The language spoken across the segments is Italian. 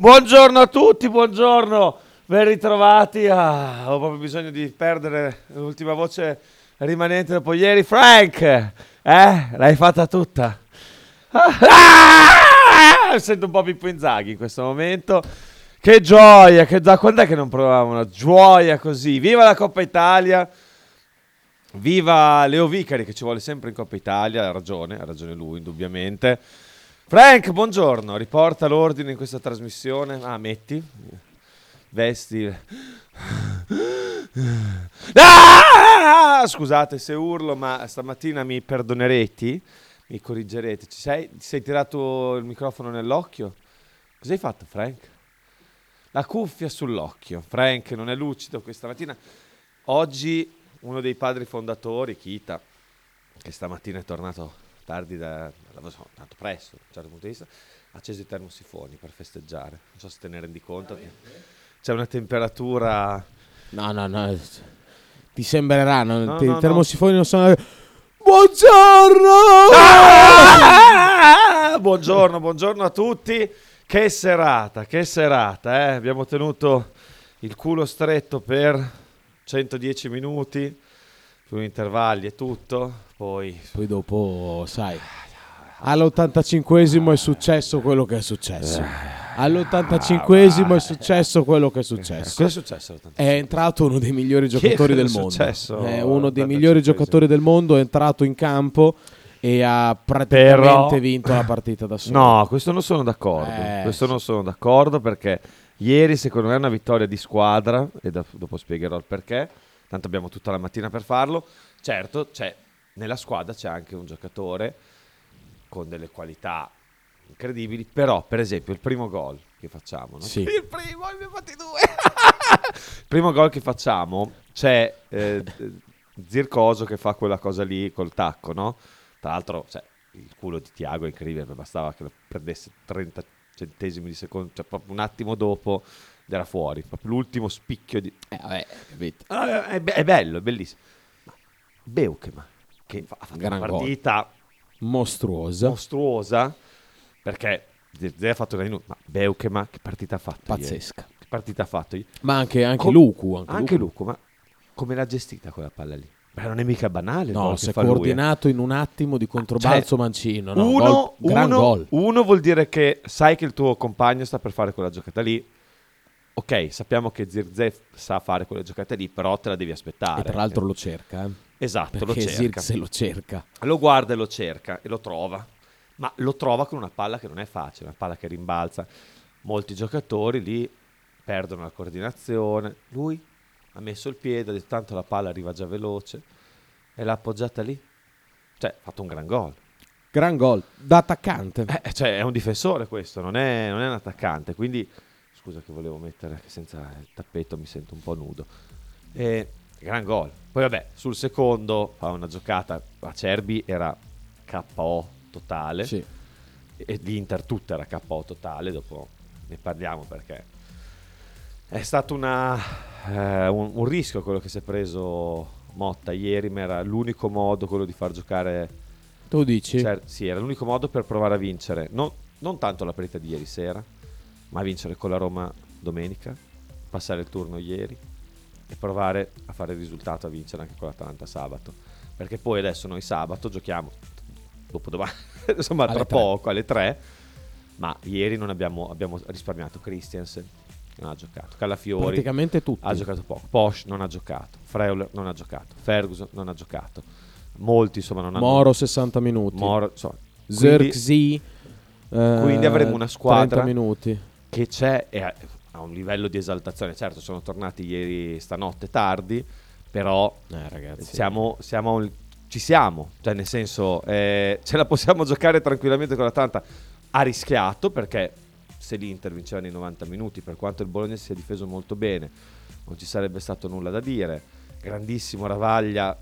Buongiorno a tutti, buongiorno, ben ritrovati. Ah, ho proprio bisogno di perdere l'ultima voce rimanente dopo ieri. Frank, eh, l'hai fatta tutta. Ah, sento un po' Pippo Inzaghi in questo momento. Che gioia, che da quando è che non provavamo una gioia così? Viva la Coppa Italia! Viva Leo Vicari che ci vuole sempre in Coppa Italia, ha ragione, ha ragione lui indubbiamente. Frank, buongiorno, riporta l'ordine in questa trasmissione. Ah, metti, vesti. Ah! Scusate se urlo, ma stamattina mi perdonerete, mi corrigerete. Ci sei? Ti sei tirato il microfono nell'occhio? Cosa hai fatto, Frank? La cuffia sull'occhio. Frank non è lucido questa mattina. Oggi uno dei padri fondatori, Kita, che stamattina è tornato tardi da, da so, tanto presto, da un certo punto di vista, acceso i termosifoni per festeggiare. Non so se te ne rendi conto. che C'è una temperatura... No, no, no. Ti sembrerà, no? No, Te- no, I termosifoni non sono. Buongiorno! Ah! Buongiorno, buongiorno a tutti. Che serata, che serata, eh? Abbiamo tenuto il culo stretto per 110 minuti, più intervalli e tutto. Poi Poi dopo, sai, all'85esimo è successo quello che è successo. All'85esimo è successo quello che è successo. cosa è successo? all'85? È entrato uno dei migliori giocatori del mondo. È uno dei all'85esimo? migliori giocatori del mondo. È entrato in campo e ha praticamente Però- vinto la partita da solo. No, questo non sono d'accordo. Eh, questo non sono d'accordo perché ieri secondo me è una vittoria di squadra e da- dopo spiegherò il perché. Tanto abbiamo tutta la mattina per farlo. Certo, c'è, nella squadra c'è anche un giocatore con delle qualità incredibili, però per esempio il primo gol che facciamo, no? Sì. il primo, ne abbiamo fatti due. il primo gol che facciamo c'è eh, Zircoso che fa quella cosa lì col tacco, no? Tra l'altro, cioè, il culo di Tiago è incredibile, bastava che lo prendesse 30 centesimi di secondo, cioè proprio un attimo dopo era fuori, proprio l'ultimo spicchio di... Eh, vabbè, capito. Ah, è, be- è bello, è bellissimo. Ma Beukema, che fa- ha fatto Gran una gol. Mostruosa. mostruosa, perché Zirze ha fatto da minuti, ma Beukema che partita ha fatto ieri? Pazzesca. Che partita ha fatto ieri? Ma anche, anche Com- Luku. Anche, Anche Luku. Luco, ma come l'ha gestita quella palla lì? Beh, non è mica banale No, si è fa lui, eh. coordinato in un attimo di controbalzo Cioè, Mancino. No, uno, gol- gran uno- gol. uno vuol dire che sai che il tuo compagno sta per fare quella giocata lì. Ok, sappiamo che Zirze sa fare quelle giocate lì, però te la devi aspettare. E tra l'altro lo cerca. Eh? Esatto, lo Perché cerca. Zirkzee lo cerca. Lo guarda e lo cerca e lo trova. Ma lo trova con una palla che non è facile, una palla che rimbalza. Molti giocatori lì perdono la coordinazione. Lui ha messo il piede, ha detto tanto la palla arriva già veloce e l'ha appoggiata lì. Cioè, ha fatto un gran gol. Gran gol. Da attaccante. Eh, cioè, è un difensore questo, non è, non è un attaccante. Quindi, scusa che volevo mettere, che senza il tappeto mi sento un po' nudo. Eh, gran gol. Poi vabbè, sul secondo fa una giocata, Acerbi era KO totale. Sì. E l'Inter tutta era KO totale, dopo ne parliamo perché è stato una, eh, un, un rischio quello che si è preso Motta ieri, ma era l'unico modo quello di far giocare Tu dici? cioè, sì, era l'unico modo per provare a vincere. Non, non tanto la partita di ieri sera, ma a vincere con la Roma domenica, passare il turno ieri e provare a fare il risultato, a vincere anche con l'Atalanta sabato. Perché poi adesso noi sabato giochiamo, dopo domani, insomma Alle tra tre. poco, alle 3, ma ieri non abbiamo, abbiamo risparmiato Christiansen, non ha giocato, Calafiori Praticamente tutti. ha giocato poco, Posh non ha giocato, Freuler non ha giocato, Ferguson non ha giocato. molti insomma non hanno Moro 60 minuti. Moro, insomma, quindi- Zirkzee, eh, quindi avremo una squadra 30 minuti. che c'è e un livello di esaltazione. Certo, sono tornati ieri stanotte tardi, però Eh, ragazzi. siamo, siamo ci siamo, cioè nel senso eh, ce la possiamo giocare tranquillamente con l'Atalanta. Ha rischiato perché se l'Inter vinceva nei 90 minuti, per quanto il Bologna si sia difeso molto bene, non ci sarebbe stato nulla da dire. Grandissimo Ravaglia,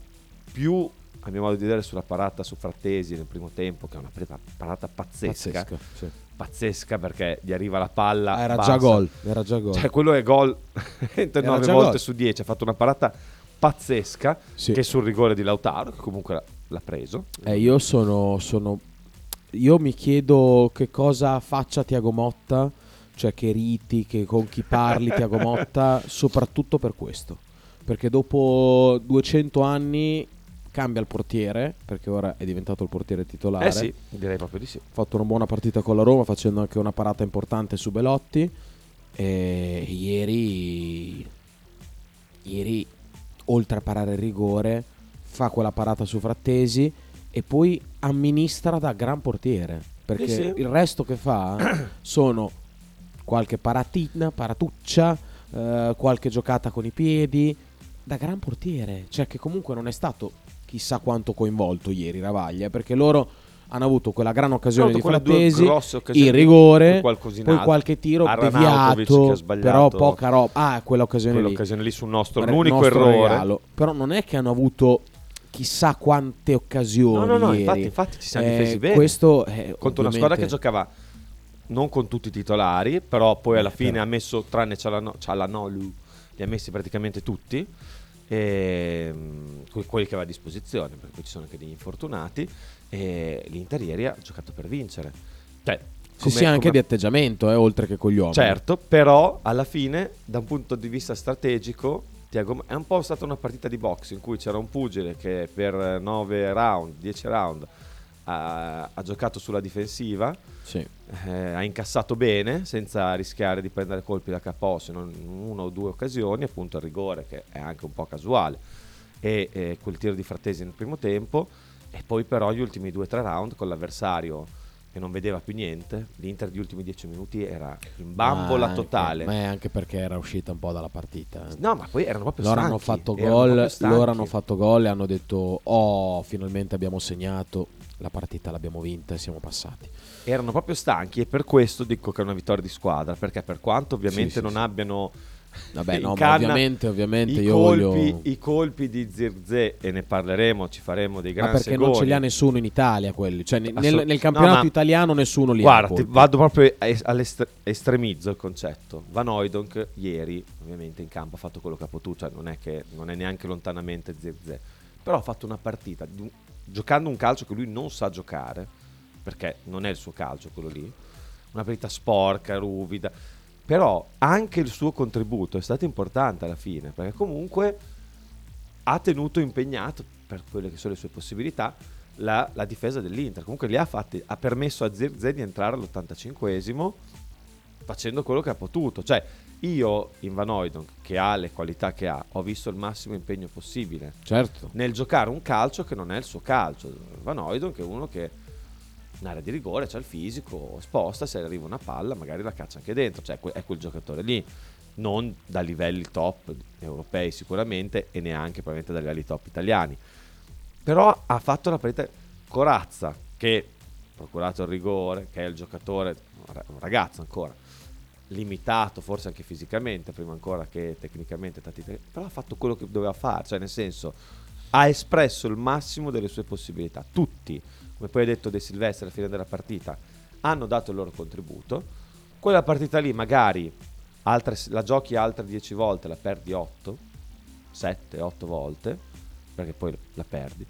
più a mio modo di vedere sulla parata su Frattesi nel primo tempo, che è una parata pazzesca, Pazzesca, sì. Pazzesca perché gli arriva la palla. Ah, era già gol. Era già gol. Cioè, quello è gol 9 già volte gol. su 10. Ha fatto una parata pazzesca Sì. che sul rigore di Lautaro, che comunque l'ha, l'ha preso. Eh, io sono, sono. Io mi chiedo che cosa faccia Tiago Motta, cioè che riti, che con chi parli Tiago Motta, soprattutto per questo. Perché dopo 200 anni cambia il portiere, perché ora è diventato il portiere titolare. Eh sì, direi proprio di sì. Ha fatto una buona partita con la Roma, facendo anche una parata importante su Belotti. E ieri, ieri, oltre a parare il rigore, fa quella parata su Frattesi e poi amministra da gran portiere. Perché Sì, sì. il resto che fa sono qualche paratina, paratuccia, eh, qualche giocata con i piedi, da gran portiere. Cioè che comunque non è stato chissà quanto coinvolto ieri Ravaglia, perché loro hanno avuto quella gran occasione di Frattesi, il rigore, poi qualche tiro deviato, però poca roba. Ah, quell'occasione lì. Quell'occasione lì sul nostro, Guarda, l'unico nostro errore. regalo. Però non è che hanno avuto chissà quante occasioni No, no, no, infatti, infatti ci siamo Eh, difesi bene. Questo è contro una squadra che giocava non con tutti i titolari, però poi alla Eh, fine però. ha messo, tranne Cialano- Cialanoglu, li ha messi praticamente tutti, e, mm, que- quelli che aveva a disposizione, perché poi ci sono anche degli infortunati, e l'Inter ieri ha giocato per vincere. Cioè, come- sì, anche come- di atteggiamento, eh, oltre che con gli uomini. Certo, però alla fine, da un punto di vista strategico, Thiago- è un po' stata una partita di box in cui c'era un pugile che per 9 round, 10 round ha, ha giocato sulla difensiva, Sì. eh, ha incassato bene senza rischiare di prendere colpi da capo se non in una o due occasioni, appunto il rigore che è anche un po' casuale e eh, quel tiro di Frattesi nel primo tempo e poi però gli ultimi due o tre round con l'avversario che non vedeva più niente, l'Inter gli ultimi dieci minuti era in bambola Ma anche- totale. Ma è anche perché era uscita un po' dalla partita. eh. No, ma poi erano proprio Loro stanchi. hanno fatto gol, loro hanno fatto gol e hanno detto "Oh, finalmente abbiamo segnato, la partita l'abbiamo vinta e siamo passati". Erano proprio stanchi e per questo dico che è una vittoria di squadra, perché per quanto ovviamente Sì, non sì. abbiano Vabbè, no, ma ovviamente, ovviamente i, io colpi, voglio i colpi di Zirze e ne parleremo, ci faremo dei Ma grandi perché non ce li ha nessuno in Italia quelli, cioè ne- nel, Assolut- nel campionato no, ma- italiano nessuno li ha. Guarda, ti colpi. vado proprio all'estremizzo il concetto. Van Oydonk ieri, ovviamente in campo ha fatto quello che ha potuto, cioè non è, che, non è neanche lontanamente Zirze, però ha fatto una partita giocando un calcio che lui non sa giocare, perché non è il suo calcio quello lì, una partita sporca, ruvida, però anche il suo contributo è stato importante alla fine, perché comunque ha tenuto impegnato per quelle che sono le sue possibilità la, la difesa dell'Inter. Comunque li ha fatti, ha permesso a Zirze di entrare all'85esimo facendo quello che ha potuto. Cioè, io in Van Oydonk, che ha le qualità che ha, ho visto il massimo impegno possibile Certo. nel giocare un calcio che non è il suo calcio. Van Oydonk è uno che in area di rigore c'ha il fisico, sposta, se arriva una palla magari la caccia anche dentro, cioè è quel giocatore lì, non da livelli top europei sicuramente e neanche probabilmente da livelli top italiani. Però ha fatto la partita Corazza che ha procurato il rigore, che è il giocatore, un ragazzo ancora, limitato forse anche fisicamente, prima ancora che tecnicamente, però ha fatto quello che doveva fare, cioè nel senso ha espresso il massimo delle sue possibilità. Tutti, come poi hai detto De Silvestri alla fine della partita, hanno dato il loro contributo. Quella partita lì magari altre- la giochi altre 10 volte, la perdi 8, 7, 8 volte, perché poi la perdi.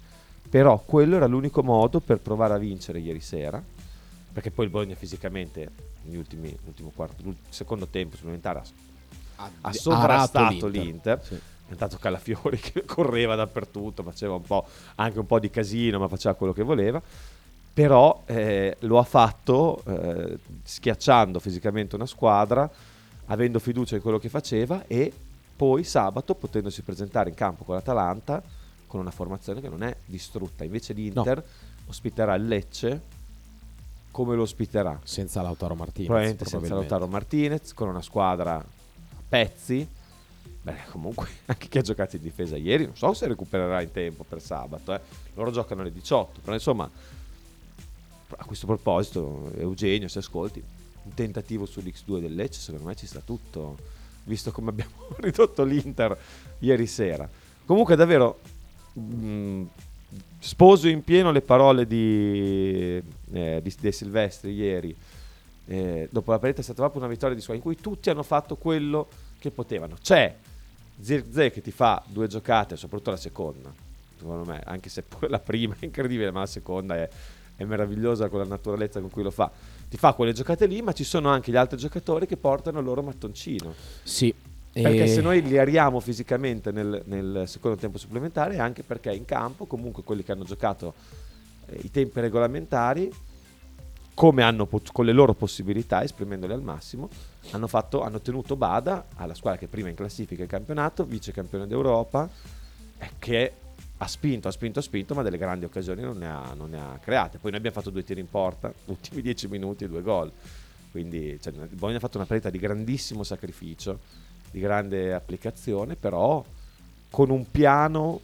Però quello era l'unico modo per provare a vincere ieri sera, perché poi il Bologna fisicamente, negli ultimi, quarto, secondo tempo supplementare, ha, ha sovrastato l'Inter. Sì. È andato Calafiori che correva dappertutto, faceva un po', anche un po' di casino, ma faceva quello che voleva. Però eh, lo ha fatto eh, schiacciando fisicamente una squadra, avendo fiducia in quello che faceva e poi sabato, potendosi presentare in campo con l'Atalanta, con una formazione che non è distrutta. Invece l'Inter ospiterà il Lecce come lo ospiterà. Senza Lautaro Martinez. Probabilmente senza probabilmente. Lautaro Martinez, con una squadra a pezzi. Beh, comunque, anche chi ha giocato in difesa ieri, non so se recupererà in tempo per sabato. eh. Loro giocano alle 18, però insomma, a questo proposito, Eugenio, se ascolti, un tentativo sull'X2 del Lecce, secondo me ci sta tutto, visto come abbiamo ridotto l'Inter ieri sera. Comunque, davvero, mh, sposo in pieno le parole di, eh, di De Silvestri ieri. Eh, dopo la partita è stata proprio una vittoria di squadra in cui tutti hanno fatto quello che potevano. C'è Zirze che ti fa due giocate, soprattutto la seconda, secondo me, anche se pure la prima è incredibile, ma la seconda è, è meravigliosa con la naturalezza con cui lo fa. Ti fa quelle giocate lì, ma ci sono anche gli altri giocatori che portano il loro mattoncino. Sì. Perché e- se noi li ariamo fisicamente nel, nel secondo tempo supplementare è anche perché in campo comunque quelli che hanno giocato eh, i tempi regolamentari come hanno pot- con le loro possibilità esprimendole al massimo hanno, fatto, hanno tenuto Bada alla squadra che è prima in classifica il campionato vice campione d'Europa eh, che ha spinto, ha spinto, ha spinto ma delle grandi occasioni non ne ha, non ne ha create. Poi noi abbiamo fatto due tiri in porta ultimi dieci minuti e due gol. Quindi cioè, Bologna ha fatto una partita di grandissimo sacrificio di grande applicazione, però con un piano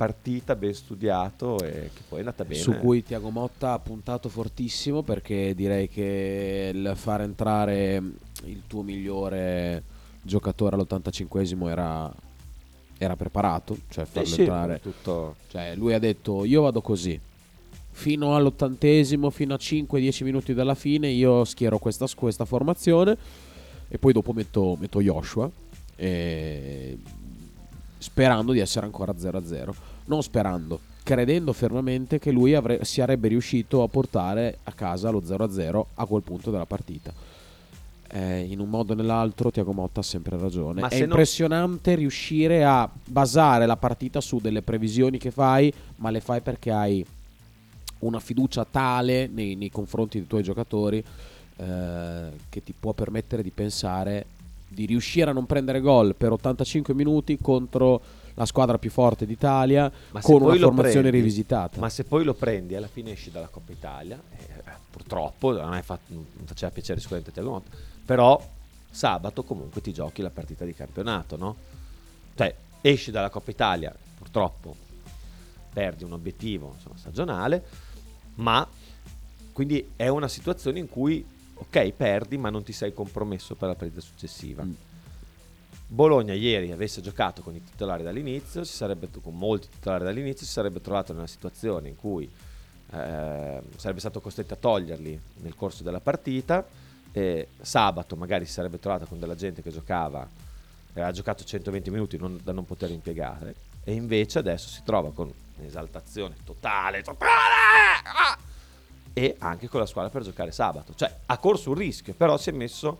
partita ben studiato e che poi è andata bene. Su cui Tiago Motta ha puntato fortissimo perché direi che il far entrare il tuo migliore giocatore all'85esimo era, era preparato, cioè farlo sì, entrare. tutto Cioè, lui ha detto io vado così. Fino all'ottantesimo, fino a 5-10 minuti dalla fine, io schiero questa, questa formazione e poi dopo metto, metto Joshua e- sperando di essere ancora 0-0. Non sperando, credendo fermamente che lui avre- si sarebbe riuscito a portare a casa lo 0-0 a quel punto della partita. Eh, in un modo o nell'altro Tiago Motta ha sempre ragione. Ma È se no- impressionante riuscire a basare la partita su delle previsioni che fai, ma le fai perché hai una fiducia tale nei, nei confronti dei tuoi giocatori eh, che ti può permettere di pensare di riuscire a non prendere gol per 85 minuti contro la squadra più forte d'Italia Ma con una formazione prendi- rivisitata. Ma se poi lo prendi alla fine esci dalla Coppa Italia, eh, purtroppo non, è fatto- non faceva piacere sicuramente Motta, però sabato comunque ti giochi la partita di campionato, no? Cioè esci dalla Coppa Italia, purtroppo perdi un obiettivo insomma, stagionale, ma quindi è una situazione in cui ok perdi ma non ti sei compromesso per la partita successiva. Mm. Bologna ieri avesse giocato con i titolari dall'inizio, si sarebbe, con molti titolari dall'inizio, si sarebbe trovato in una situazione in cui eh, sarebbe stato costretto a toglierli nel corso della partita. E sabato magari si sarebbe trovato con della gente che giocava, aveva giocato 120 minuti non- da non poter impiegare, e invece adesso si trova con un'esaltazione totale, totale! ah! E anche con la squadra per giocare sabato. Cioè ha corso un rischio, però si è messo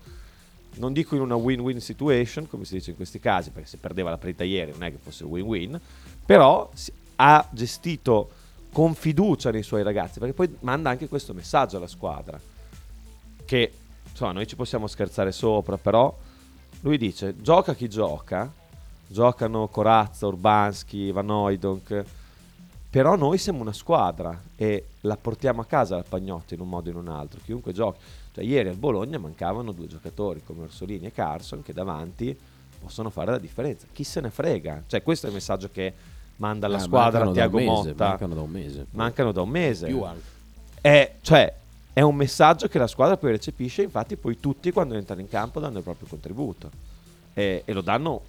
non dico in una win-win situation, come si dice in questi casi, perché se perdeva la partita ieri non è che fosse win-win, però ha gestito con fiducia nei suoi ragazzi, perché poi manda anche questo messaggio alla squadra, che insomma noi ci possiamo scherzare sopra, però lui dice gioca chi gioca, giocano Corazza, Urbanski, Van Oydonk, però noi siamo una squadra e la portiamo a casa la Pagnotti in un modo o in un altro, chiunque giochi. Cioè, ieri al Bologna mancavano due giocatori come Orsolini e Carson che davanti possono fare la differenza. Chi se ne frega? Cioè, questo è il messaggio che manda alla Eh, squadra mancano da un Tiago mese, Motta. Mancano da un mese. Mancano da un mese. Più anche. È, cioè, è un messaggio che la squadra poi recepisce, infatti poi tutti quando entrano in campo danno il proprio contributo e, e lo danno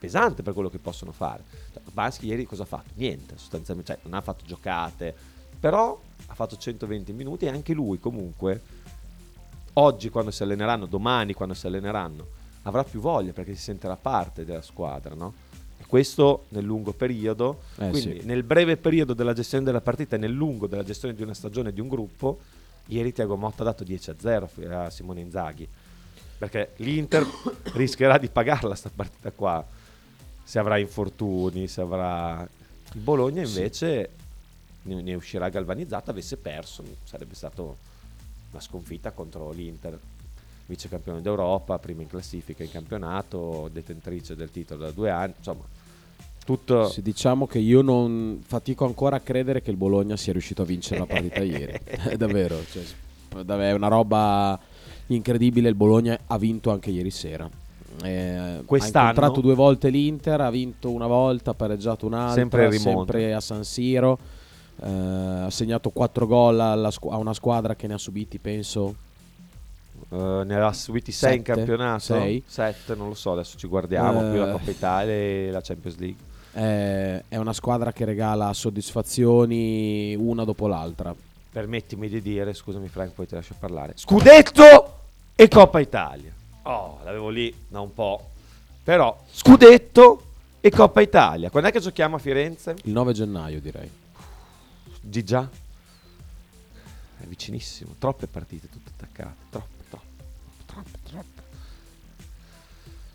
pesante per quello che possono fare. Cioè, Bansky ieri cosa ha fatto? Niente, sostanzialmente, cioè, non ha fatto giocate, però ha fatto 120 minuti e anche lui comunque oggi quando si alleneranno, domani quando si alleneranno, avrà più voglia perché si sentirà parte della squadra, no? Questo nel lungo periodo, Eh, quindi sì. nel breve periodo della gestione della partita e nel lungo della gestione di una stagione di un gruppo, ieri Tiago Motta ha dato 10 a 0 a Simone Inzaghi. Perché l'Inter rischierà di pagarla sta partita qua. Se avrà infortuni, se avrà... Il Bologna invece ne, ne uscirà galvanizzato, avesse perso, sarebbe stato una sconfitta contro l'Inter, vice campione d'Europa, prima in classifica in campionato, detentrice del titolo da due anni, insomma, Tutto... Sì, diciamo che io non fatico ancora a credere che il Bologna sia riuscito a vincere la partita ieri. È davvero, cioè, è una roba incredibile. Il Bologna ha vinto anche ieri sera. Eh, Quest'anno- ha incontrato due volte l'Inter, ha vinto una volta, ha pareggiato un'altra, Sempre sempre a San Siro. Eh, ha segnato 4 gol alla a una squadra che ne ha subiti, penso, Eh, ne aveva subiti 6 in campionato. Sei? 7, non lo so, adesso ci guardiamo. Qui la Eh. Coppa Italia e la Champions League. Eh, è una squadra che regala soddisfazioni una dopo l'altra. Permettimi di dire, scusami Frank, poi ti lascio parlare. Scudetto e Coppa Italia. Oh, l'avevo lì da un po'. Però, scudetto e Coppa Italia. Quando è che giochiamo a Firenze? Il 9 gennaio, direi. Di già? È vicinissimo. Troppe partite tutte attaccate. Troppe, troppe, troppe, troppe.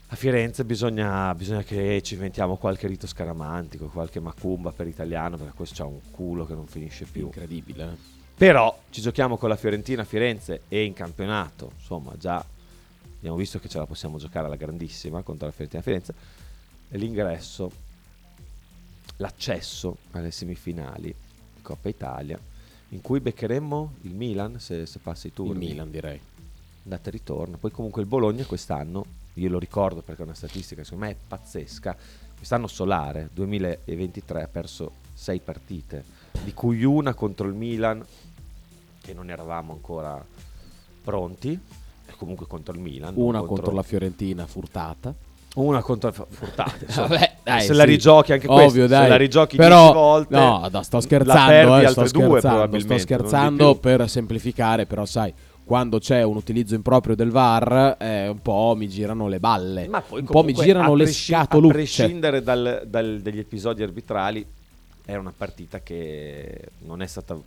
A Firenze bisogna, bisogna che ci inventiamo qualche rito scaramantico, qualche macumba per italiano, perché questo c'ha un culo che non finisce più. Incredibile. eh. Però ci giochiamo con la Fiorentina a Firenze e in campionato, insomma, già abbiamo visto che ce la possiamo giocare alla grandissima contro la Fiorentina Firenze. L'ingresso, l'accesso alle semifinali di Coppa Italia, in cui beccheremmo il Milan se, se passa i Il turni. Milan, direi. Andata e ritorno. Poi comunque il Bologna quest'anno, io lo ricordo perché è una statistica secondo me è pazzesca, quest'anno Solare 2023 ha perso 6 partite, di cui una contro il Milan, che non eravamo ancora pronti, comunque contro il Milan. Una contro la Fiorentina furtata. Una contro Furtate. Vabbè, dai, se la sì. rigiochi anche Ovvio, questa, dai. se la rigiochi Però, 10 volte, No, no, sto la scherzando, perdi eh, sto scherzando, sto scherzando per semplificare, però sai, quando c'è un utilizzo improprio del VAR, eh, un po' mi girano le balle. Ma poi un po' mi girano le presci- scatolucce. A prescindere dal- dal- dagli episodi arbitrali, è una partita che non è stata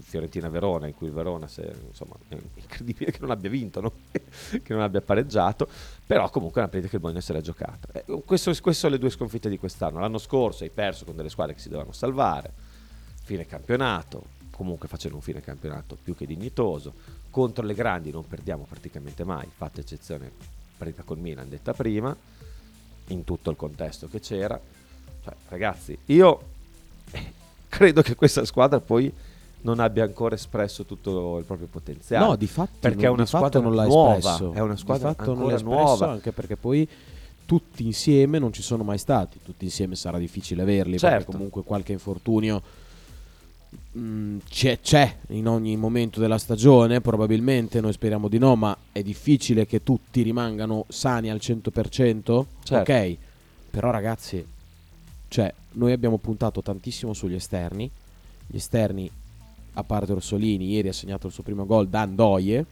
Fiorentina-Verona, in cui il Verona, se, insomma, è incredibile che non abbia vinto, no? che non abbia pareggiato, però comunque è una partita che il Bologna se l'è giocata. Eh, questo, queste sono le due sconfitte di quest'anno. L'anno scorso hai perso con delle squadre che si dovevano salvare, fine campionato, comunque facendo un fine campionato più che dignitoso. Contro le grandi non perdiamo praticamente mai, fatta eccezione partita col Milan detta prima, in tutto il contesto che c'era. Cioè, ragazzi, io eh, credo che questa squadra poi non abbia ancora espresso tutto il proprio potenziale. No, di fatto, perché è non- una di fatto squadra non l'ha nuova, espresso. è una Di squadra fatto non l'ha espresso, nuova. anche perché poi tutti insieme non ci sono mai stati. Tutti insieme sarà difficile averli Certo. perché comunque qualche infortunio mm, c'è, c'è in ogni momento della stagione, probabilmente noi speriamo di no, ma è difficile che tutti rimangano sani al 100%. Certo. Ok, però ragazzi, cioè, noi abbiamo puntato tantissimo sugli esterni. Gli esterni, a parte Orsolini, ieri ha segnato il suo primo gol da Andoie.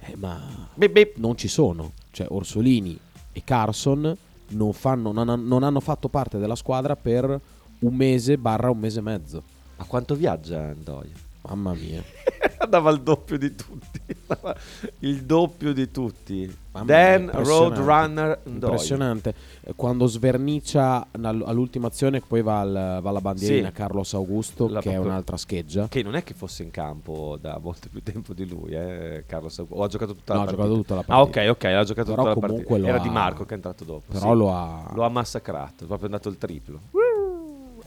Eh, ma Bip, bip. non ci sono. Cioè, Orsolini e Carson non, fanno- non non hanno fatto parte della squadra per un mese barra un mese e mezzo. Ma quanto viaggia Andoia? Mamma mia. Andava il doppio di tutti. Il doppio di tutti. Mamma Dan. Roadrunner. Impressionante. Eh, Quando svernicia all'ultima azione, poi va, al- va alla bandierina Sì. Carlos Augusto, La che è proprio- un'altra scheggia. Che non è che fosse in campo da molto più tempo di lui, eh, Carlos Augusto. O ha giocato tutta No, la ha partita. giocato tutta la Ah, partita. ok, ok, ha giocato Però tutta la comunque partita. Era ha- Di Marco che è entrato dopo. Però sì. lo ha... Lo ha massacrato, è proprio andato il triplo.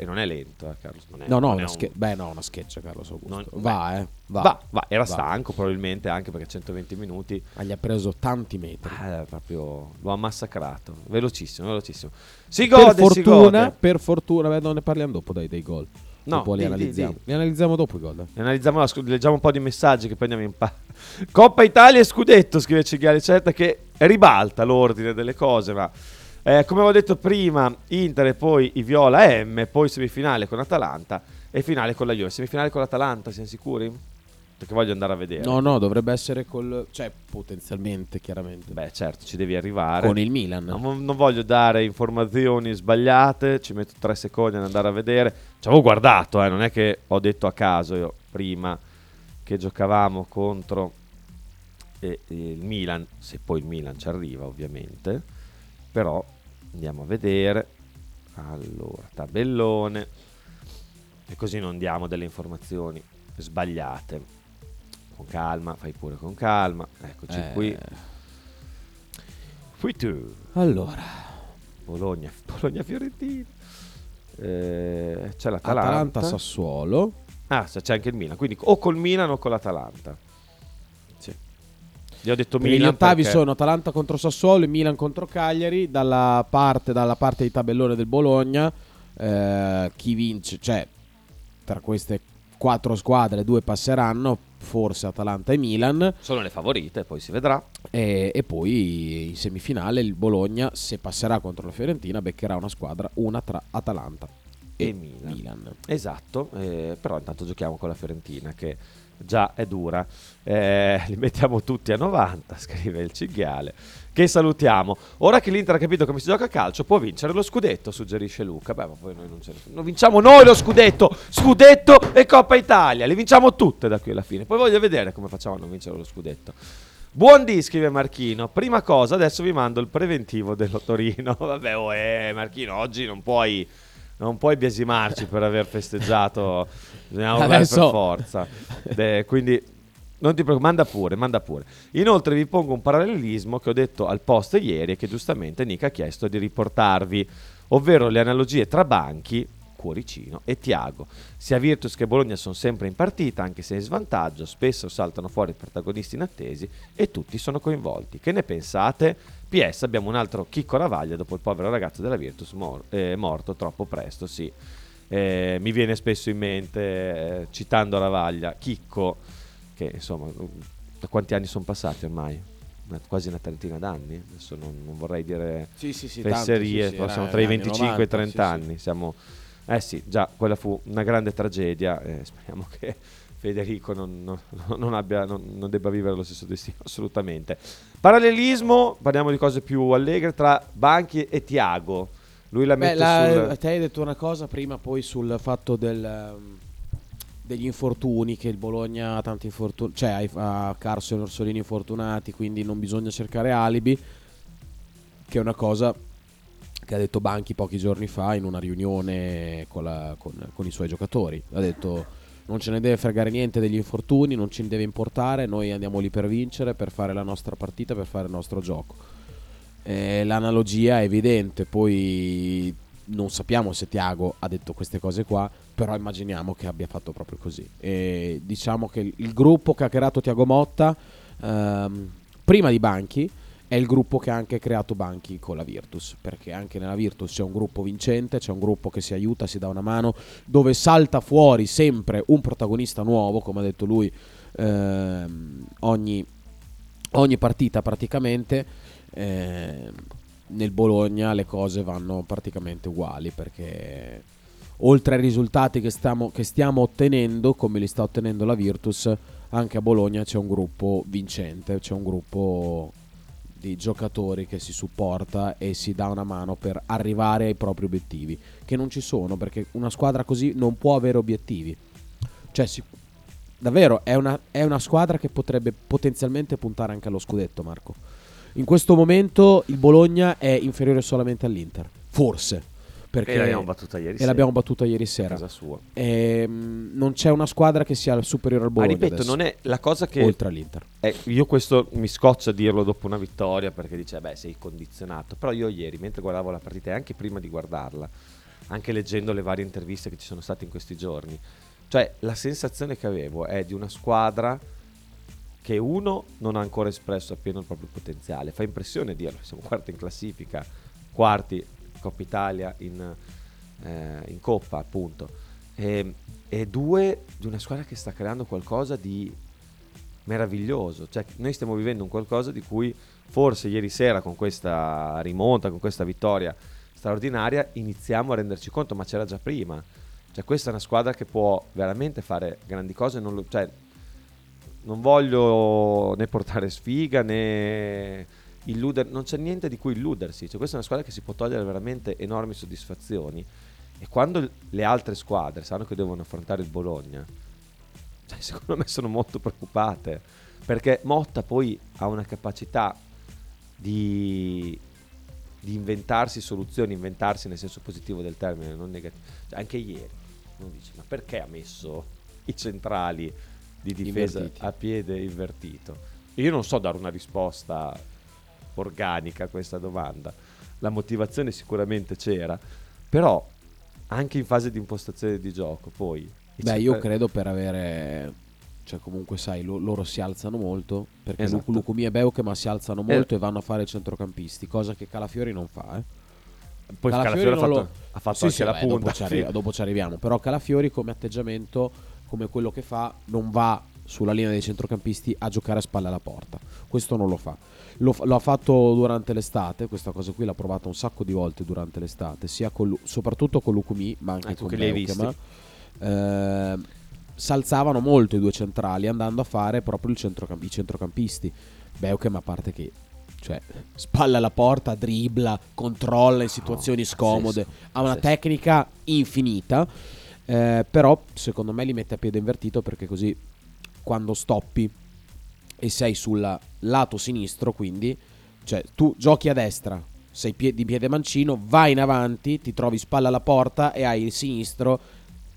E non è lento, eh, Carlos. È, No, no, è una un- sche- beh, no, una scheggia Carlos Augusto. Non- va, eh. Va. Va, va, era Va. stanco probabilmente anche perché 120 minuti Ah, Gli ha preso tanti metri. eh, proprio lo ha massacrato. Velocissimo, velocissimo. Si per gode, si fortuna, gode. per fortuna, beh, non ne parliamo dopo dai, dei gol. No, dopo li di- di- analizziamo. di. Li analizziamo dopo i gol. eh. Ne Analizziamo, leggiamo un po' di messaggi che poi andiamo in pa- Coppa Italia e Scudetto, scrive Cinghiali Certa, che ribalta l'ordine delle cose, ma eh, come avevo detto prima, Inter e poi i Viola M, poi semifinale con Atalanta e finale con la Juve. Semifinale con l'Atalanta, siamo sicuri? Perché voglio andare a vedere. No, no, dovrebbe essere col... Cioè, potenzialmente, chiaramente. Beh, certo, ci devi arrivare. con il Milan. Non, non voglio dare informazioni sbagliate, ci metto tre secondi ad andare a vedere. Ci avevo guardato, eh, non è che ho detto a caso io prima che giocavamo contro eh, il Milan, se poi il Milan ci arriva ovviamente, però andiamo a vedere. Allora, tabellone. E così non diamo delle informazioni sbagliate. Con calma, fai pure con calma. Eccoci Eh, qui. Qui tu. Allora, Bologna, Bologna Fiorentina. Eh, c'è l'Atalanta. Atalanta Sassuolo. Ah, c'è anche il Milan. Quindi o col Milan o con l'Atalanta. Gli ho detto Milan. gli ottavi perché- sono Atalanta contro Sassuolo e Milan contro Cagliari. Dalla parte, dalla parte di tabellone del Bologna, eh, chi vince, cioè tra queste quattro squadre, due passeranno, forse Atalanta e Milan. Sono le favorite, poi si vedrà. E, e poi in semifinale il Bologna, se passerà contro la Fiorentina, beccherà una squadra, una tra Atalanta e, E Milan. Milan. Esatto, eh, però intanto giochiamo con la Fiorentina che già è dura. Eh, li mettiamo tutti a 90, scrive il cinghiale. Che salutiamo. Ora che l'Inter ha capito come si gioca a calcio, può vincere lo scudetto, suggerisce Luca. Beh, ma poi noi non ce ne Lo vinciamo noi lo scudetto, scudetto e Coppa Italia. Le vinciamo tutte da qui alla fine. Poi voglio vedere come facciamo a non vincere lo scudetto. Buon dì, scrive Marchino. Prima cosa, adesso vi mando il preventivo dello Torino. Vabbè, oh, eh, Marchino, oggi non puoi, non puoi biasimarci per aver festeggiato. Bisogna urlare Adesso- per forza. Eh, quindi non ti preoccupare, manda pure, manda pure. Inoltre vi pongo un parallelismo che ho detto al post ieri e che giustamente Nick ha chiesto di riportarvi, ovvero le analogie tra Banchi, Cuoricino e Tiago. Sia Virtus che Bologna sono sempre in partita, anche se in svantaggio, spesso saltano fuori protagonisti inattesi e tutti sono coinvolti. Che ne pensate? PS, abbiamo un altro Chicco Ravaglia dopo il povero ragazzo della Virtus mor- eh, morto troppo presto, sì. Eh, mi viene spesso in mente, eh, citando Ravaglia, Chicco, che insomma, da quanti anni sono passati ormai? Una- quasi una trentina d'anni? Adesso non, non vorrei dire Sì, sì, sì. fesserie, però siamo tra i 25 e i 30 anni. Siamo, eh sì, già, quella fu una grande tragedia. eh, speriamo che Federico non, non- non abbia, non, debba vivere lo stesso destino, assolutamente. Parallelismo, parliamo di cose più allegre tra Banchi e Tiago. Lui la Beh, mette la- sul... te hai detto una cosa prima poi sul fatto del, ehm, degli infortuni, che il Bologna ha tanti infortuni, cioè ha Carso e Orsolini infortunati, quindi non bisogna cercare alibi, che è una cosa che ha detto Banchi pochi giorni fa in una riunione con, la- con- con i suoi giocatori. Ha detto non ce ne deve fregare niente degli infortuni, non ci deve importare, noi andiamo lì per vincere, per fare la nostra partita, per fare il nostro gioco. Eh, l'analogia è evidente, poi non sappiamo se Tiago ha detto queste cose qua, però immaginiamo che abbia fatto proprio così. E diciamo che il, gruppo che ha creato Tiago Motta, ehm, prima di Banchi, è il gruppo che ha anche creato Banchi con la Virtus, perché anche nella Virtus c'è un gruppo vincente, c'è un gruppo che si aiuta, si dà una mano, dove salta fuori sempre un protagonista nuovo, come ha detto lui, ehm, ogni, ogni partita praticamente. Eh, nel Bologna le cose vanno praticamente uguali perché oltre ai risultati che stiamo, che stiamo ottenendo, come li sta ottenendo la Virtus, anche a Bologna c'è un gruppo vincente, c'è un gruppo di giocatori che si supporta e si dà una mano per arrivare ai propri obiettivi, che non ci sono perché una squadra così non può avere obiettivi. Cioè, si- davvero è una, è una squadra che potrebbe potenzialmente puntare anche allo scudetto, Marco. In questo momento il Bologna è inferiore solamente all'Inter, forse. Perché E l'abbiamo battuta ieri e sera. l'abbiamo battuta ieri a sera. casa sua. Ehm, non c'è una squadra che sia superiore al Ma Bologna. ripeto, adesso, non è la cosa che oltre all'Inter. Eh, io questo mi scoccia dirlo dopo una vittoria perché dice, beh, sei condizionato. Però io ieri, mentre guardavo la partita e anche prima di guardarla, anche leggendo le varie interviste che ci sono state in questi giorni, cioè la sensazione che avevo è di una squadra che uno non ha ancora espresso appieno il proprio potenziale. Fa impressione dirlo, siamo quarti in classifica, quarti Coppa Italia in, eh, in Coppa, appunto. E, e due, di una squadra che sta creando qualcosa di meraviglioso. Cioè, noi stiamo vivendo un qualcosa di cui forse ieri sera con questa rimonta, con questa vittoria straordinaria, iniziamo a renderci conto, ma c'era già prima. Cioè, questa è una squadra che può veramente fare grandi cose. Non, lo- cioè, non voglio né portare sfiga né illudere, non c'è niente di cui illudersi. Cioè, questa è una squadra che si può togliere veramente enormi soddisfazioni. E quando le altre squadre sanno che devono affrontare il Bologna, cioè, secondo me sono molto preoccupate. Perché Motta poi ha una capacità di, di inventarsi soluzioni, inventarsi nel senso positivo del termine, non negativo. Cioè, anche ieri uno dice: Ma perché ha messo i centrali di difesa Invertiti. a piede invertito? Io non so dare una risposta organica questa domanda. la motivazione sicuramente c'era, però anche in fase di impostazione di gioco poi... Beh, io credo per avere... Cioè comunque sai, lo- loro si alzano molto, perché Esatto. Lu- Lucumi e Beuke si alzano molto Eh. e vanno a fare centrocampisti, cosa che Calafiori non fa, eh. Poi Calafiori Calafiori ha fatto, lo- ha fatto Sì, anche sì, la beh, punta. Dopo ci, arri- dopo ci arriviamo. Però Calafiori come atteggiamento, come quello che fa, non va sulla linea dei centrocampisti a giocare a spalle alla porta. Questo non lo fa. Lo, lo ha fatto durante l'estate, questa cosa qui l'ha provata un sacco di volte durante l'estate, sia con soprattutto con Lucumi, ma anche Ah, con Beukema. Eh, s'alzavano molto i due centrali andando a fare proprio il centrocamp- i centrocampisti. Beukema a parte che cioè, spalla alla porta, dribbla, controlla in situazioni scomode, ha una pazzesco. tecnica infinita, eh, però secondo me li mette a piede invertito perché così quando stoppi e sei sul lato sinistro, quindi cioè tu giochi a destra, sei pie- di piede mancino, vai in avanti, ti trovi spalla alla porta e hai il sinistro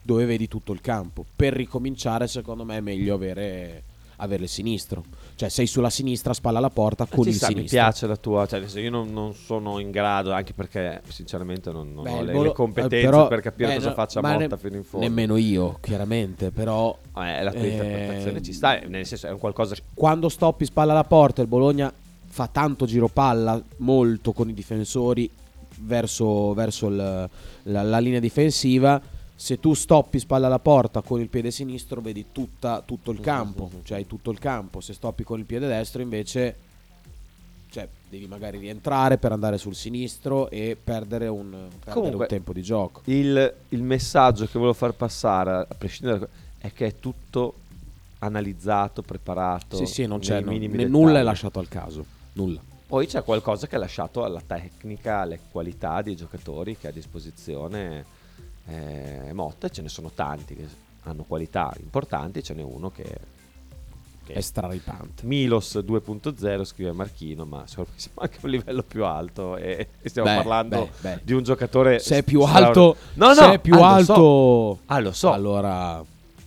dove vedi tutto il campo. Per ricominciare, secondo me è meglio avere, avere il sinistro. Cioè sei sulla sinistra, spalla alla porta con il mi sinistro. piace la tua, cioè, io non, non sono in grado, anche perché sinceramente non, non Beh, ho le, volo- le competenze eh, però- per capire eh, cosa no, faccia Motta ne- fino in fondo. Nemmeno io, chiaramente, però Eh, la tua Eh, interpretazione ci sta, nel senso è un qualcosa quando stoppi spalla alla porta il Bologna fa tanto giro palla molto con i difensori verso, verso il- la, la linea difensiva se tu stoppi spalla alla porta con il piede sinistro vedi tutta- tutto il campo. cioè hai tutto il campo. Se stoppi con il piede destro invece cioè, devi magari rientrare per andare sul sinistro e perdere un, perdere Comunque- un tempo di gioco. il, il messaggio che volevo far passare, a prescindere da è che è tutto analizzato, preparato. sì sì non c'è nei no, minimi né- nulla è lasciato al caso nulla. Poi c'è qualcosa che è lasciato alla tecnica, alle qualità dei giocatori che ha a disposizione eh, Motta, ce ne sono tanti che hanno qualità importanti, ce n'è uno che, che è straripante Milos 2.0 scrive Marchino, ma siamo anche a un livello più alto e, stiamo Beh, parlando beh, beh. di un giocatore se è più alto No, no, se è più ah, lo so. alto Ah, lo so. allora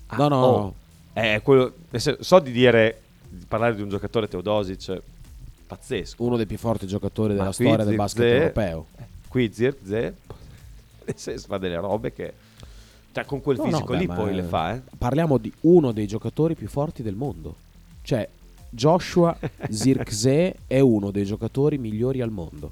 Ah, no no, oh, no. è quello- senso, so di dire di parlare di un giocatore Teodosic pazzesco. uno dei più forti giocatori Ma della qui storia del Zirze- basket europeo Qui Zirze nel senso, fa delle robe che cioè con quel No, no, fisico beh, lì poi le fa, eh. parliamo di uno dei giocatori più forti del mondo cioè Joshua Zirkzee è uno dei giocatori migliori al mondo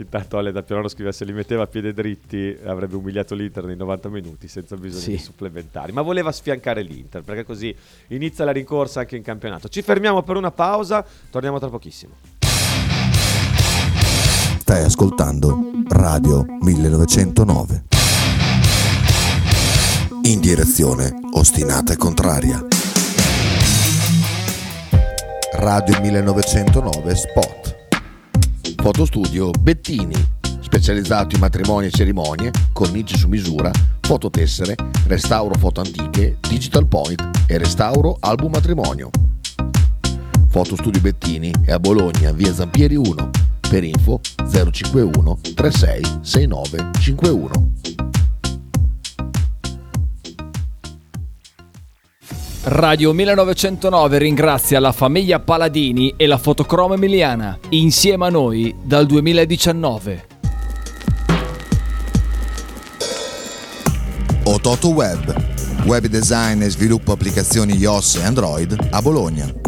Intanto Ale da Pianoro scrive se li metteva a piede dritti avrebbe umiliato l'Inter nei 90 minuti senza bisogno Sì. di supplementari. Ma voleva sfiancare l'Inter perché così inizia la rincorsa anche in campionato. Ci fermiamo per una pausa, torniamo tra pochissimo. Stai ascoltando Radio 1909. In direzione ostinata e contraria. Radio 1909 Spot. Fotostudio Bettini, specializzato in matrimoni e cerimonie, cornici su misura, fototessere, restauro foto antiche, digital point e restauro album matrimonio. Fotostudio Bettini è a Bologna, via Zampieri 1. Per info 051 36 69 51. Radio 1909 ringrazia la famiglia Paladini e la fotocromo emiliana, insieme a noi dal 2019. Ototo Web. Web design e sviluppo applicazioni iOS e Android a Bologna.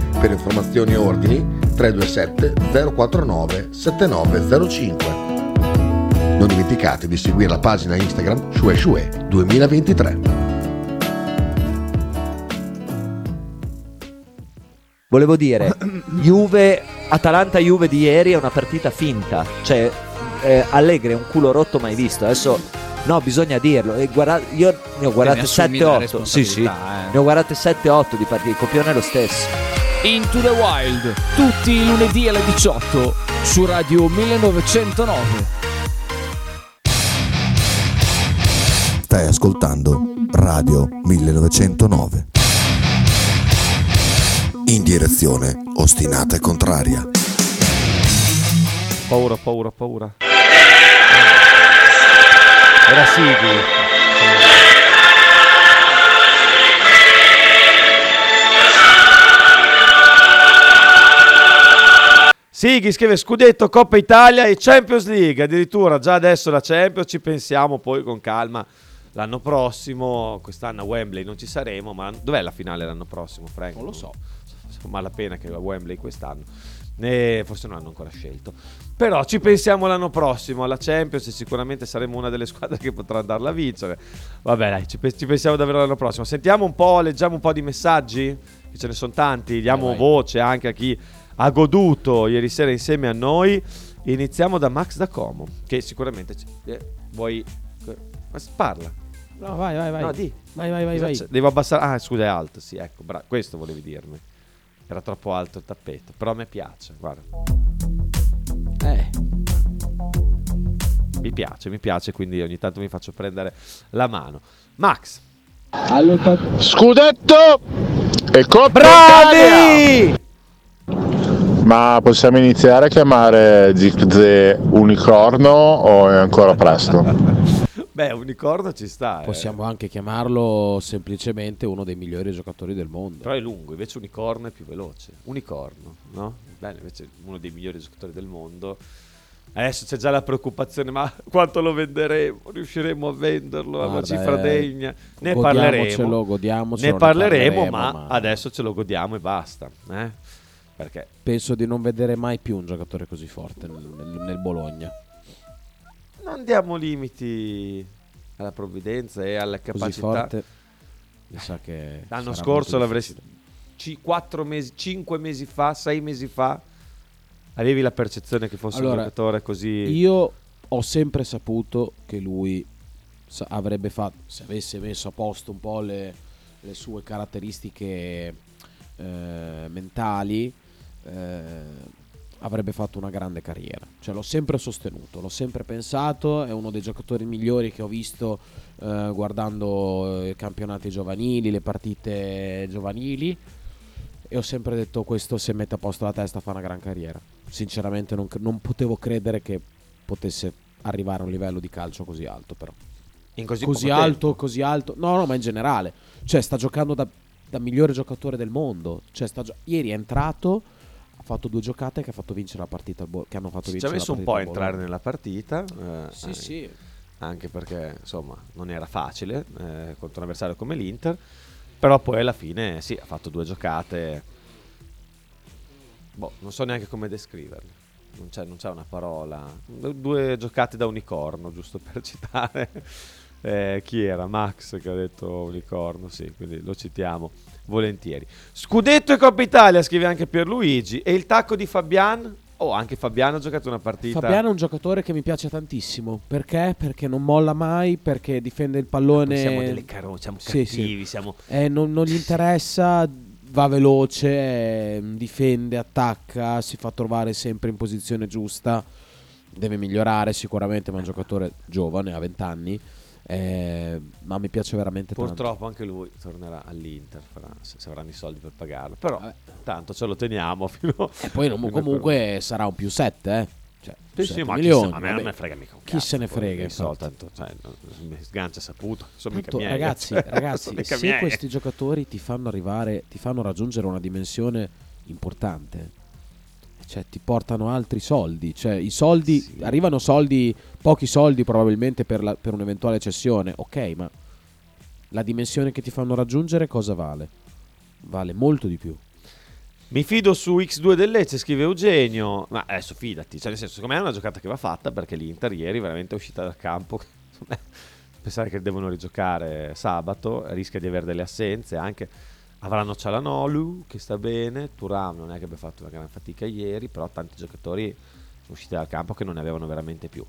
Per informazioni e ordini 327 049 7905. Non dimenticate di seguire la pagina Instagram Shue Shue 2023. Volevo dire, Juve, Atalanta-Juve di ieri è una partita finta. Cioè, eh, Allegri è un culo rotto mai visto. Adesso, no, bisogna dirlo. E guarda- io ne ho guardate ne assumi la 7-8. Sì, sì. eh. Ne ho guardate 7-8 di partite. Il copione è lo stesso. Into the Wild, tutti i lunedì alle 18 su Radio 1909. Stai ascoltando Radio 1909. In direzione ostinata e contraria. Paura, paura, paura. Era Sighi. Sighi scrive Scudetto, Coppa Italia e Champions League. Addirittura già adesso la Champions ci pensiamo poi con calma. L'anno prossimo, quest'anno a Wembley non ci saremo, ma dov'è la finale l'anno prossimo, Frank? Non lo so. Malapena che a Wembley quest'anno. E forse non hanno ancora scelto. Però ci pensiamo l'anno prossimo alla Champions e sicuramente saremo una delle squadre che potrà andarla a vincere. Vabbè, dai, ci, pe- ci pensiamo davvero l'anno prossimo. Sentiamo un po', leggiamo un po' di messaggi, che ce ne sono tanti, diamo vai. voce anche a chi ha goduto ieri sera insieme a noi. Iniziamo da Max da Como, che sicuramente eh, vuoi ma parla. No, vai, vai, vai. No, di. Vai, vai, vai, vai. c'è? Devo abbassare. Ah, scusa, è alto. Sì, ecco, bra- questo volevi dirmi. Era troppo alto il tappeto. Però a me piace, guarda. Eh, Mi piace, mi piace, quindi ogni tanto mi faccio prendere la mano. Max. Scudetto e Coppa Italia! Ma possiamo iniziare a chiamare Zigze unicorno o è ancora presto? Beh, unicorno ci sta. eh. possiamo anche chiamarlo semplicemente uno dei migliori giocatori del mondo. Però è lungo, invece unicorno è più veloce. Unicorno, no? Bene, invece uno dei migliori giocatori del mondo. Adesso c'è già la preoccupazione, ma quanto lo venderemo? Riusciremo a venderlo a una Guarda, cifra eh, degna? Ne godiamocelo, parleremo. godiamocelo, Ne parleremo, ma, ma adesso ce lo godiamo e basta. eh? Perché penso di non vedere mai più un giocatore così forte nel, nel- nel Bologna. non diamo limiti alla provvidenza e alla Così capacità. forte. Mi sa che L'anno scorso l'avresti difficile. ci- quattro mesi, cinque mesi fa, sei mesi fa, avevi la percezione che fosse un Allora, giocatore così. Io ho sempre saputo che lui avrebbe fatto, se avesse messo a posto un po' le, le sue caratteristiche eh, mentali, eh, avrebbe fatto una grande carriera. Cioè, l'ho sempre sostenuto, l'ho sempre pensato. È uno dei giocatori migliori che ho visto eh, guardando i campionati giovanili, le partite giovanili. E ho sempre detto: Questo se mette a posto la testa fa una gran carriera. Sinceramente, non, non potevo credere che potesse arrivare a un livello di calcio così alto, però in così, così alto, tempo. così alto. No, no, ma in generale. Cioè, sta giocando da, da migliore giocatore del mondo. Cioè, gio- ieri è entrato, fatto due giocate che, ha fatto vincere la partita Bo- che hanno fatto Ci ha vincere messo la un po' a partita entrare nella partita. Eh, Sì, eh, sì. Anche perché insomma non era facile eh, contro un avversario come l'Inter. Però poi alla fine sì, ha fatto due giocate. Boh, non so neanche come descriverle. Non c'è, non c'è una parola. Due giocate da unicorno, giusto per citare. eh, chi era? Max che ha detto unicorno, sì, quindi lo citiamo volentieri. Scudetto e Coppa Italia, scrive anche Pierluigi. E il tacco di Fabian? Oh, anche Fabiano ha giocato una partita. Fabiano è un giocatore che mi piace tantissimo. Perché? Perché non molla mai, perché difende il pallone. Siamo delle caro, siamo Sì, cattivi, sì. siamo... Eh, non, non gli interessa, va veloce, eh, difende, attacca, si fa trovare sempre in posizione giusta. Deve migliorare sicuramente, ma è un giocatore giovane, ha 20 anni. Eh, ma mi piace veramente tanto. Purtroppo anche lui tornerà all'Inter, se, avranno i soldi per pagarlo. Però Vabbè. tanto ce lo teniamo fino E poi non- comunque sarà un più 7, eh. Cioè, Sì, 7 sì, ma chi milioni. se- a me non me frega mica Chi cazzo, se ne frega, infatti. tanto, cioè, sgancia saputo. Sono Tanto, miei, ragazzi, ragazzi se miei. questi giocatori ti fanno arrivare, ti fanno raggiungere una dimensione importante, cioè ti portano altri soldi, cioè i soldi, Sì. arrivano soldi, pochi soldi probabilmente per, la- per un'eventuale cessione, ok, ma la dimensione che ti fanno raggiungere cosa vale? Vale molto di più. Mi fido su X2 del Lecce, scrive Eugenio. Ma adesso fidati, cioè nel senso, secondo me è una giocata che va fatta perché l'Inter ieri veramente è uscita dal campo. Pensare che devono rigiocare sabato, rischia di avere delle assenze anche. Avranno Cialanolu che sta bene, Turam non è che abbia fatto una gran fatica ieri, però tanti giocatori sono usciti dal campo che non ne avevano veramente più.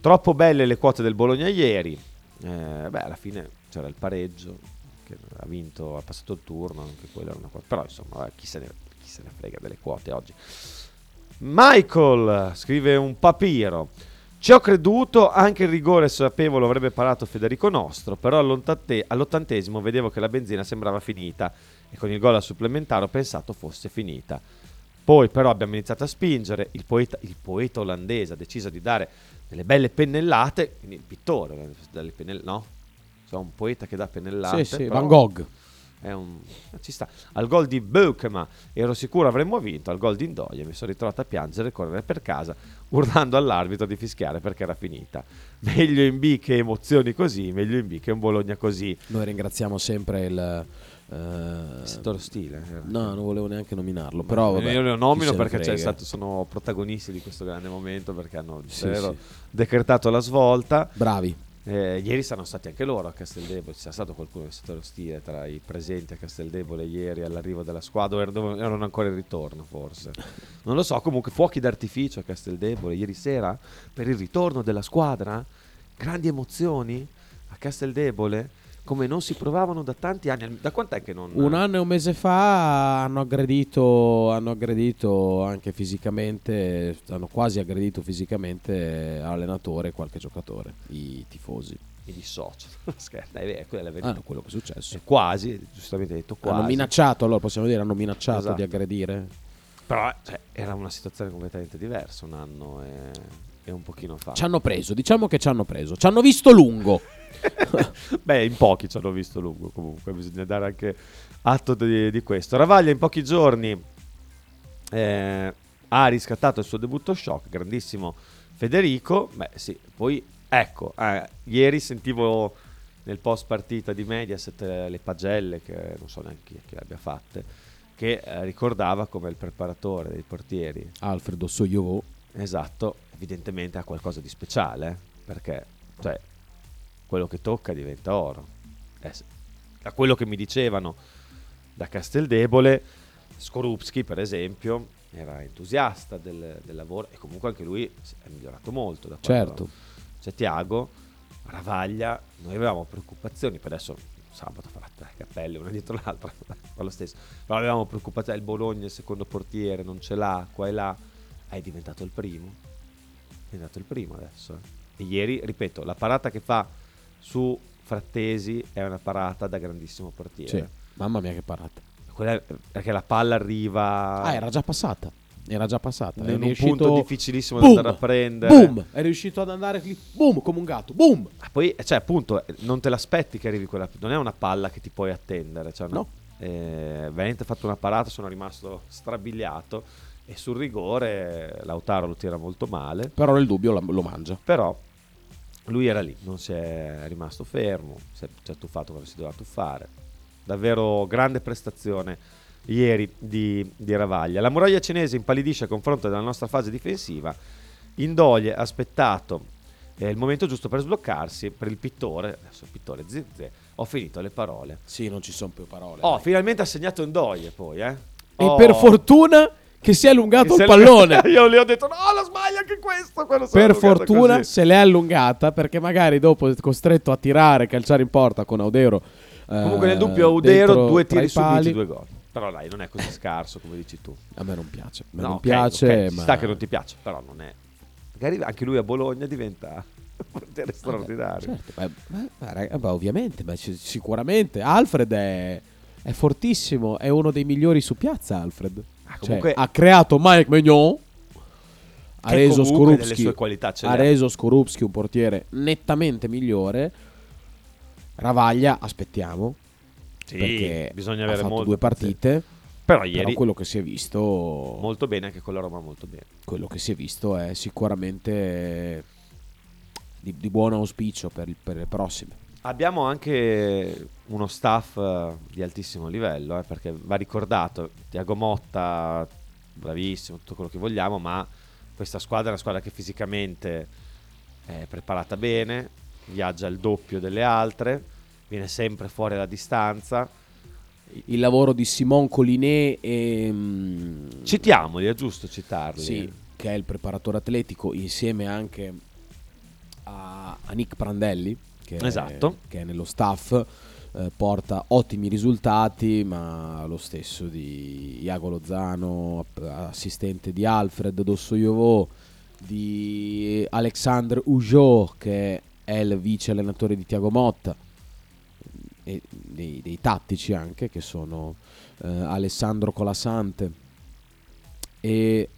Troppo belle le quote del Bologna ieri. Eh, beh, alla fine c'era il pareggio che ha vinto, ha passato il turno, anche quella era una quota. Però insomma, chi, se ne, chi se ne frega delle quote oggi. Michael scrive un papiro. Ci ho creduto, anche il rigore sapevo lo avrebbe parato Federico Nostro, però all'ottante- all'ottantesimo vedevo che la benzina sembrava finita e con il gol al supplementare ho pensato fosse finita. Poi però abbiamo iniziato a spingere, il poeta, il poeta olandese ha deciso di dare delle belle pennellate, il pittore, eh, pennell- no? Cioè un poeta che dà pennellate. sì, sì, Van Gogh. È un- ci sta. Al gol di Beukema ero sicuro avremmo vinto. Al gol di Indoia mi sono ritrovato a piangere e correre per casa, urlando all'arbitro di fischiare perché era finita. Meglio in B che emozioni così, meglio in B che un Bologna così. Noi ringraziamo sempre il... eh, Il settore ostile. era. no, non volevo neanche nominarlo, però vabbè, Io lo nomino perché stato- sono protagonisti di questo grande momento perché hanno Sì, sì. decretato la svolta. Bravi. Eh, ieri saranno stati anche loro a Casteldebole, c'è stato qualcuno del settore ostile tra i presenti a Casteldebole ieri all'arrivo della squadra, erano ancora in ritorno forse. Non lo so, comunque fuochi d'artificio a Casteldebole ieri sera per il ritorno della squadra, grandi emozioni a Casteldebole come non si provavano da tanti anni. Da quant'è che non... Un anno e un mese fa hanno aggredito, hanno aggredito anche fisicamente, hanno quasi aggredito fisicamente allenatore e qualche giocatore, i tifosi. Mi dissocio. Scherzo, è quella è Ah, quello che è successo. E quasi, giustamente detto, quasi. Hanno minacciato, allora possiamo dire, hanno minacciato Esatto. di aggredire. Però cioè, era una situazione completamente diversa un anno e, e un pochino fa. Ci hanno preso, diciamo che ci hanno preso. Ci hanno visto lungo. Beh, in pochi ci hanno visto lungo comunque, bisogna dare anche atto di, di questo. Ravaglia in pochi giorni eh, ha riscattato il suo debutto shock, grandissimo Federico. Beh sì, poi ecco, eh, ieri sentivo nel post partita di Mediaset eh, le pagelle, che non so neanche chi, chi le abbia fatte, che eh, ricordava come il preparatore dei portieri Alfredo Soyovo. Esatto, evidentemente ha qualcosa di speciale, perché cioè, quello che tocca diventa oro. Eh, da quello che mi dicevano da Casteldebole, Skorupski per esempio era entusiasta del, del lavoro e comunque anche lui è migliorato molto. Da Certo. C'è Tiago, Ravaglia, noi avevamo preoccupazioni, per adesso sabato farà tre cappelle una dietro l'altra, fa lo stesso, però avevamo preoccupazioni, il Bologna il secondo portiere non ce l'ha, qua e là, è diventato il primo, è diventato il primo adesso. eh. E ieri, ripeto, la parata che fa su Frattesi è una parata da grandissimo portiere. Sì. Mamma mia che parata. Quella perché la palla arriva Ah, era già passata. Era già passata. in È un riuscito- punto difficilissimo da Boom! andare a prendere. Boom! È riuscito ad andare lì. Boom! Come un gatto. Boom! Ah, Poi, cioè, appunto, eh, non te l'aspetti che arrivi quella. Non è una palla che ti puoi attendere. Cioè, No. Eh, veramente ha fatto una parata, sono rimasto strabiliato. E sul rigore Lautaro lo tira molto male. Però nel dubbio lo mangia. Però lui era lì, non si è rimasto fermo. Si è, si è tuffato quando si doveva tuffare. davvero grande prestazione ieri di, di Ravaglia. La muraglia cinese impallidisce a confronto della nostra fase difensiva. Indoglie ha aspettato eh, il momento giusto per sbloccarsi per il pittore, adesso il pittore Zizze, ho finito le parole. Sì, non ci sono più parole. Oh, finalmente ha segnato Indoglie poi, eh. E Oh. per fortuna che si è allungato il pallone. Io le ho detto no, la sbaglia anche questo. per fortuna così. se l'è allungata perché magari dopo è costretto a tirare, calciare in porta con Audero. eh, Comunque nel dubbio Udero, dentro due tiri subiti, due gol. Però dai, non è così scarso come dici tu. A me non piace. Me No, non ok, piace, ok, ci ma sta che non ti piace, però non è. Magari anche lui a Bologna diventa un portiere straordinario. Certo, beh, raga, beh, ovviamente, beh, ci- sicuramente. Alfred è, è fortissimo, è uno dei migliori su piazza. Alfred Cioè, comunque- ha creato Mike Mignon. Ha reso, Skorupski, qualità ha reso Skorupski un portiere nettamente migliore. Ravaglia, aspettiamo. Sì, perché bisogna avere fatto molto- due partite. Però ieri quello che si è visto molto bene anche con la Roma, molto bene. quello che si è visto è sicuramente di, di buon auspicio per, il- per le prossime. Abbiamo anche uno staff eh, di altissimo livello, eh, perché va ricordato, Tiago Motta, bravissimo, tutto quello che vogliamo, ma questa squadra è una squadra che fisicamente è preparata bene, viaggia il doppio delle altre, viene sempre fuori alla distanza. Il lavoro di Simon Collinet e mm, Citiamoli, è giusto citarli. sì, che è il preparatore atletico insieme anche a, a Nick Prandelli che, Esatto. è, che è nello staff eh, porta ottimi risultati ma lo stesso di Iago Lozano assistente di Alfred Dossojovo di Alexandre Ujo che è il vice allenatore di Tiago Motta e dei, dei tattici anche che sono eh, Alessandro Colasante e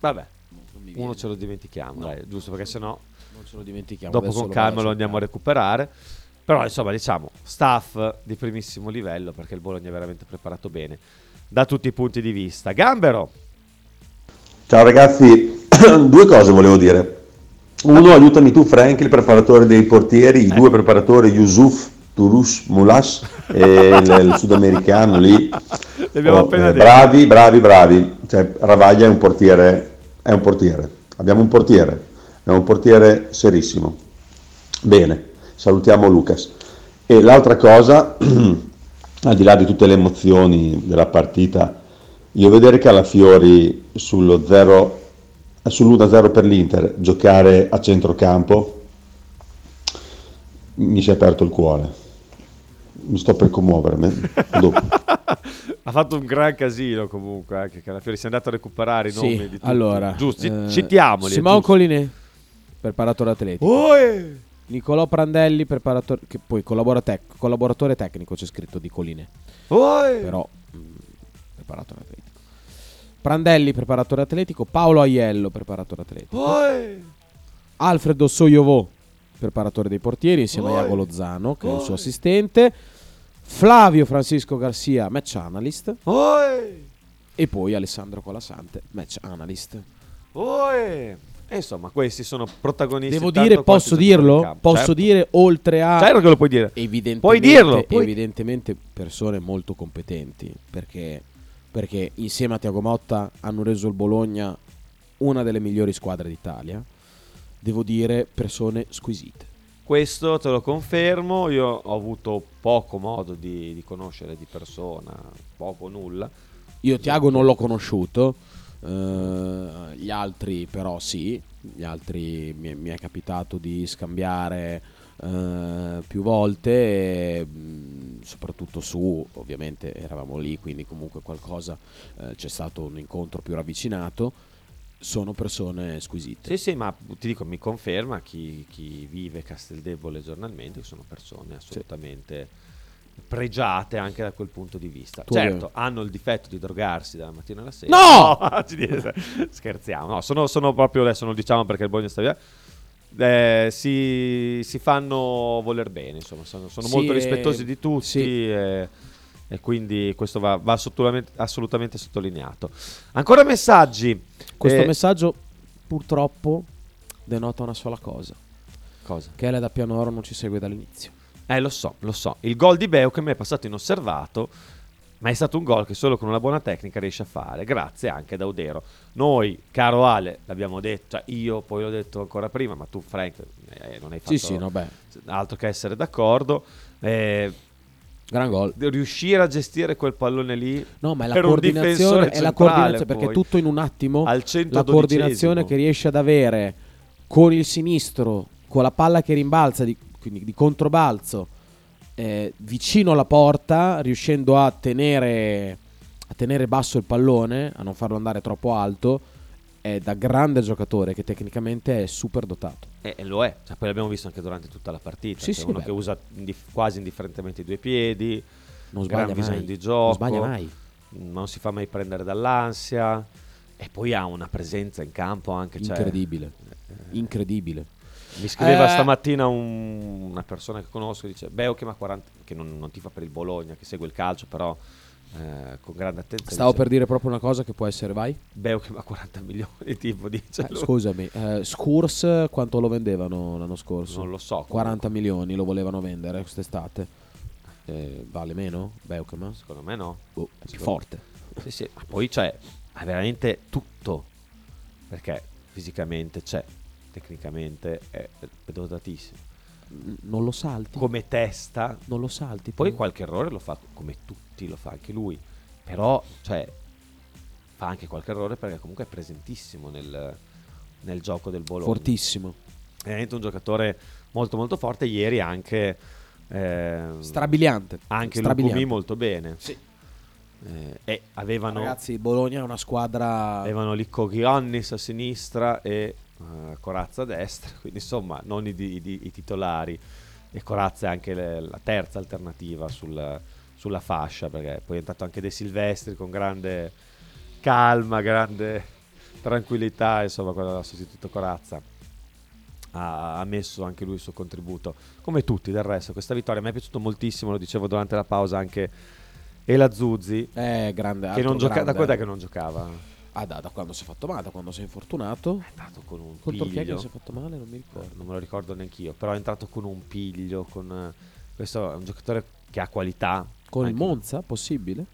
Vabbè, uno ce lo dimentichiamo, No. dai, giusto perché sennò non ce lo dimentichiamo dopo con calma lo andiamo a recuperare. Però insomma diciamo staff di primissimo livello perché il Bologna è veramente preparato bene da tutti i punti di vista. Gambero, Ciao ragazzi, due cose volevo dire. Uno, aiutami tu Frank, il preparatore dei portieri, i due preparatori Yusuf, Toulouse, Moulas e il, il sudamericano lì. Oh, appena eh, detto. bravi, bravi, bravi. Cioè, Ravaglia è un portiere, è un portiere. Abbiamo un portiere, è un portiere serissimo. Bene, salutiamo Lucas. E l'altra cosa, al di là di tutte le emozioni della partita, io vedere Calafiori sullo 0 sull'1-0 per l'Inter giocare a centrocampo mi si è aperto il cuore. Mi sto per commuovermi. Dopo. ha fatto un gran casino comunque anche Calafiori, si è andato a recuperare i nomi Sì, di tutti. allora Giusto, eh, citiamoli. Simon giusto. Preparatore atletico eh. Nicolò Prandelli preparatore che poi tec- collaboratore tecnico c'è scritto di Collinet Oh, eh. però mm, preparatore atletico Prandelli preparatore atletico Paolo Aiello preparatore atletico eh. Alfredo Soiovò preparatore dei portieri insieme a Iago Lozano che è il suo assistente. Flavio Francisco Garcia match analyst. E poi Alessandro Colasante match analyst. Eh. E insomma, questi sono protagonisti. Devo dire, posso dirlo? Posso Certo. dire oltre a Certo che lo puoi dire. evidentemente, Puoi dirlo, puoi- evidentemente persone molto competenti perché, perché insieme a Tiago Motta hanno reso il Bologna una delle migliori squadre d'Italia. Devo dire persone squisite. Questo te lo confermo, io ho avuto poco modo di, di conoscere di persona, poco nulla. Io Tiago non l'ho conosciuto, eh, gli altri però sì, gli altri mi, mi è capitato di scambiare eh, più volte, e, mh, soprattutto su, ovviamente eravamo lì, quindi comunque qualcosa, eh, c'è stato un incontro più ravvicinato, sono persone squisite. Sì, sì, ma ti dico, mi conferma chi, chi vive Casteldebole giornalmente che sono persone assolutamente pregiate anche da quel punto di vista. Tu certo, avevi- hanno il difetto di drogarsi dalla mattina alla sera. No! Scherziamo. No, sono, sono proprio, adesso non diciamo perché il Bologna sta via, eh, si, si fanno voler bene, insomma, sono, sono Sì, molto eh, rispettosi di tutti sì. e, e quindi questo va, va assolutamente, assolutamente sottolineato. Ancora messaggi. Questo Eh, messaggio purtroppo denota una sola cosa, Cosa? che Ele da Pianoro non ci segue dall'inizio. Eh, lo so, lo so. Il gol di Beu che mi è passato inosservato, ma è stato un gol che solo con una buona tecnica riesce a fare, grazie anche ad Audero. Noi, caro Ale, l'abbiamo detto, cioè io poi l'ho detto ancora prima, ma tu Frank eh, non hai fatto Sì, sì, no, altro che essere d'accordo. Eh, Gran gol. riuscire a gestire quel pallone lì No, ma è la coordinazione, è la coordinazione perché poi, tutto in un attimo al la 112esimo. coordinazione che riesce ad avere con il sinistro, con la palla che rimbalza, di, quindi di controbalzo, eh, vicino alla porta, riuscendo a tenere, a tenere basso il pallone, a non farlo andare troppo alto, è da grande giocatore che tecnicamente è super dotato. E, e lo è, cioè, poi l'abbiamo visto anche durante tutta la partita. Sì, che è sì, uno beh. che usa indif- quasi indifferentemente i due piedi, Non sbaglia mai. di gioco, Non sbaglia mai. non si fa mai prendere dall'ansia e poi ha una presenza in campo anche. cioè, Incredibile. Mi scriveva Eh. stamattina un- una persona che conosco, dice Beo che, ma 40, che non, non tifa per il Bologna, che segue il calcio, però eh, con grande attenzione. Stavo dice, per dire proprio una cosa che può essere, vai. Beo che ma 40 milioni, tipo, dice Eh, scusami, eh, Scurs quanto lo vendevano l'anno scorso? Non lo so. 40 milioni lo volevano vendere quest'estate. Eh, vale meno? Beukema? Secondo me no. Boh, è più forte. Sì, sì, ma poi c'è ha veramente tutto. Perché fisicamente c'è, tecnicamente è dotatissimo. Non lo salti. Come testa, non lo salti. poi qualche errore lo fa come tutti, lo fa anche lui. Però, cioè, fa anche qualche errore perché comunque è presentissimo nel, nel gioco del Bologna. Fortissimo. È veramente un giocatore molto molto forte. Ieri anche... ehm, Strabiliante. Anche Strabiliante. Molto bene. Sì. Eh, e avevano... Ragazzi, Bologna è una squadra... Avevano lì Kogionnis a sinistra e eh, Corazza a destra, quindi insomma non i, di- i titolari e Corazza è anche le- la terza alternativa sul- sulla fascia perché poi è entrato anche De Silvestri con grande calma, grande tranquillità, insomma quando ha sostituito Corazza ha, ha messo anche lui il suo contributo, come tutti del resto. Questa vittoria mi è piaciuto moltissimo, lo dicevo durante la pausa anche Ela Zuzzi, Eh, grande. che non gioca- da è che non giocava? Ah, da, da quando si è fatto male, da quando si è infortunato. È entrato con un Contro chi è che piglio. si è fatto male? Non mi ricordo. non me lo ricordo neanch'io, però è entrato con un piglio, con eh, questo è un giocatore che ha qualità. Con il Monza, possibile?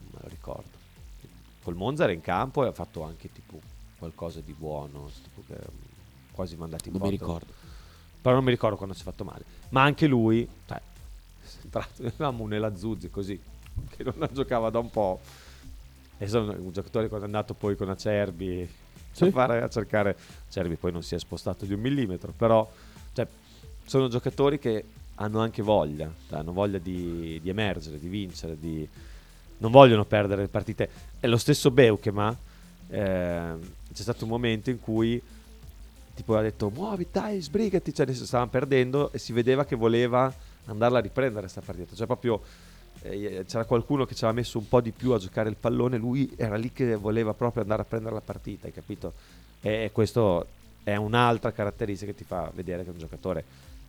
Non me lo ricordo. Col Monza era in campo e ha fatto anche tipo qualcosa di buono, tipo che, mm, quasi mandati in Non mi porta. ricordo. Però non mi ricordo quando si è fatto male. Ma anche lui, cioè, è entrato, avevamo un Elazuzzi così, che non giocava da un po'. E sono un giocatore quando è andato poi con Acerbi Sì. a, fare, a cercare... Acerbi poi non si è spostato di un millimetro, però cioè, sono giocatori che hanno anche voglia, cioè, hanno voglia di, di emergere, di vincere, di... non vogliono perdere le partite. È lo stesso Beukema, eh, c'è stato un momento in cui tipo ha detto muovi dai sbrigati cioè adesso stavano perdendo e si vedeva che voleva andarla a riprendere questa partita cioè proprio eh, c'era qualcuno che ci aveva messo un po' di più a giocare il pallone lui era lì che voleva proprio andare a prendere la partita hai capito? E questo è un'altra caratteristica che ti fa vedere che è un giocatore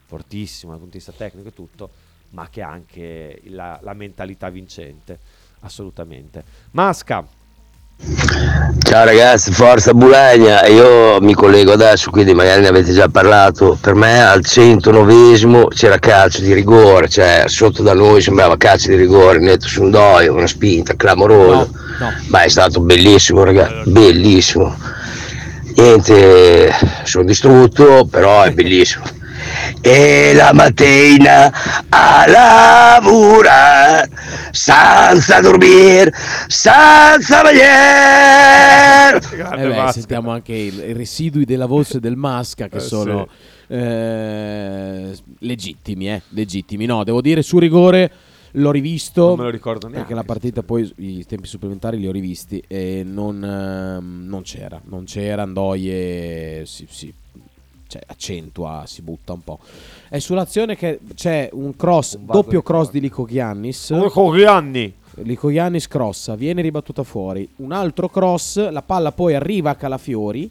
fortissimo dal punto di vista tecnico e tutto ma che ha anche la, la mentalità vincente assolutamente. Masca Ciao ragazzi, forza Bulagna, io mi collego adesso, quindi magari ne avete già parlato, per me al 109esimo c'era calcio di rigore, cioè sotto da noi sembrava calcio di rigore, netto su un doio, una spinta clamorosa, ma è stato bellissimo ragazzi, bellissimo. Niente, sono distrutto, però è bellissimo. E la mattina a lavorare, senza dormire, senza mangiare. Eh beh, sentiamo anche il- i residui della voce del Masca che Eh, sono eh, legittimi, eh, legittimi. No, devo dire su rigore l'ho rivisto Non me lo ricordo perché neanche, la partita poi i tempi supplementari li ho rivisti e non, ehm, non c'era, non c'era Andoie si, si- cioè, accentua, si butta un po'. È sull'azione che c'è un cross, Un doppio cross di Lico Giannis. Lico Gianni. Lico Giannis crossa, viene ribattuta fuori. Un altro cross, la palla poi arriva a Calafiori,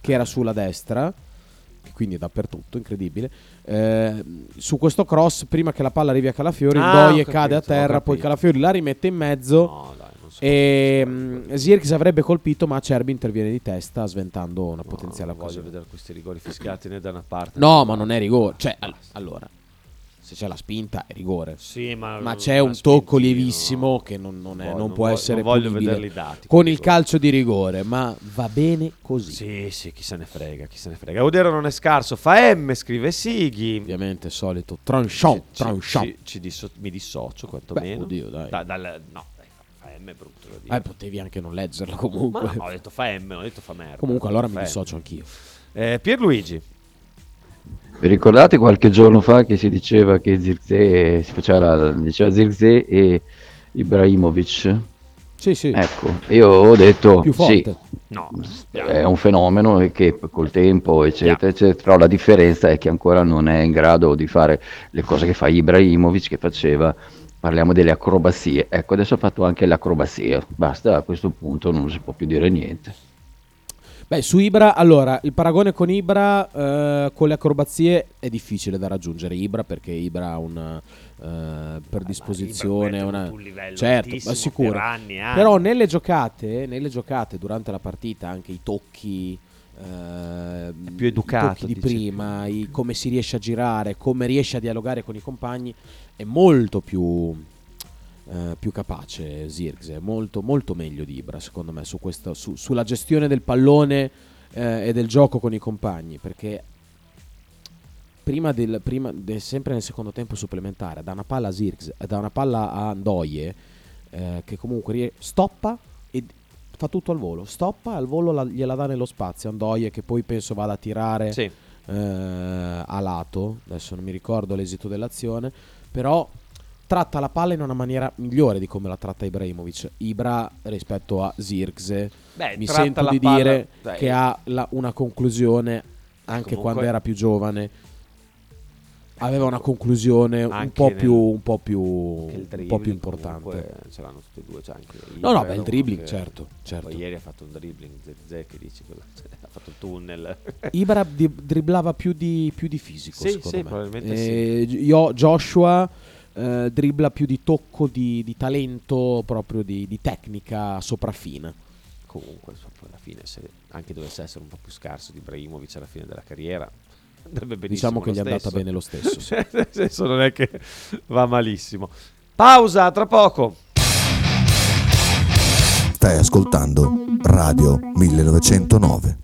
che era sulla destra, quindi è dappertutto, incredibile. Eh, su questo cross, prima che la palla arrivi a Calafiori, Ah, Doie ho cade a capito, terra, poi capito. Calafiori la rimette in mezzo. No. E mm, Zirkis avrebbe colpito, ma Cerbi interviene di testa, sventando una potenziale non voglio vedere questi rigori fischiati né da una parte. No, ma non è rigore. Cioè, all- allora, se c'è la spinta è rigore. Sì, ma, Ma c'è un tocco lievissimo che non, non è- non non può voglio- essere non voglio vederli dati, con il calcio di rigore, ma va bene così. Sì, sì, chi se ne frega, chi se ne frega. Audero non è scarso, fa M, scrive Sighi. Ovviamente solito tranchant, Ci- tranchant. ci- ci disso- mi dissocio quantomeno. Beh, oddio, dai. Da- dal- no, M è brutto da dire. Eh, potevi anche non leggerla comunque. Ma no, ho detto fa M, ho detto fa merda. Comunque allora mi Fa dissocio anch'io. Eh, Pierluigi. Vi ricordate qualche giorno fa che si diceva che Zirkzee si faceva la, diceva Zirkzee e Ibrahimovic? Sì, sì. Ecco, io ho detto Più sì, forte. No, è un fenomeno e che col tempo, eccetera, eccetera, però la differenza è che ancora non è in grado di fare le cose che fa Ibrahimovic che faceva. Parliamo delle acrobazie. Ecco, adesso ha fatto anche l'acrobazia. Basta, a questo punto non si può più dire niente. Beh, su Ibra, allora, il paragone con Ibra eh, con le acrobazie è difficile da raggiungere. Ibra perché Ibra ha una eh, predisposizione, Ibra una... mette un livello certo, è sicuro. per anni anni. Però nelle giocate, nelle giocate durante la partita, anche i tocchi eh, più educato, di prima, i- come si riesce a girare, come riesce a dialogare con i compagni, è molto più eh, più capace Zirkzee, è molto, molto meglio di Ibra secondo me su questo, su- sulla gestione del pallone eh, e del gioco con i compagni perché prima del, prima del- sempre nel secondo tempo supplementare da una palla a Zirkzee, da una palla a Ndoye eh, che comunque stoppa fa tutto al volo stoppa al volo la- gliela dà nello spazio a Ndoye che poi penso vada a tirare Sì. eh, a lato adesso non mi ricordo l'esito dell'azione però tratta la palla in una maniera migliore di come la tratta Ibrahimovic. Ibra rispetto a Zirkzee Beh, mi sento di palla- dire dai. che ha la- una conclusione anche Comunque- quando era più giovane. Aveva una conclusione un po' più un po' più un po' più importante. Ce l'hanno tutti e due. C'è anche No, no, beh, il dribbling, certo, certo. Ieri ha fatto un dribbling, Zezé che dici, cosa- ha fatto il tunnel. Ibra di- dribblava più di, più di fisico, Sì, secondo sì, me. probabilmente Eh, Io- Joshua eh, dribbla più di tocco, di, di talento, proprio di, di tecnica sopraffina. Comunque, alla fine, se anche dovesse essere un po' più scarso di Ibrahimovic alla fine della carriera. Diciamo che gli è andata bene lo stesso, sì. Nel senso, non è che va malissimo. Pausa, tra poco. Stai ascoltando Radio 1909.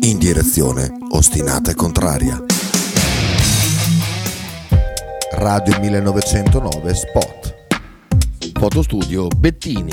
In direzione ostinata e contraria. Radio 1909 Spot. Fotostudio Bettini,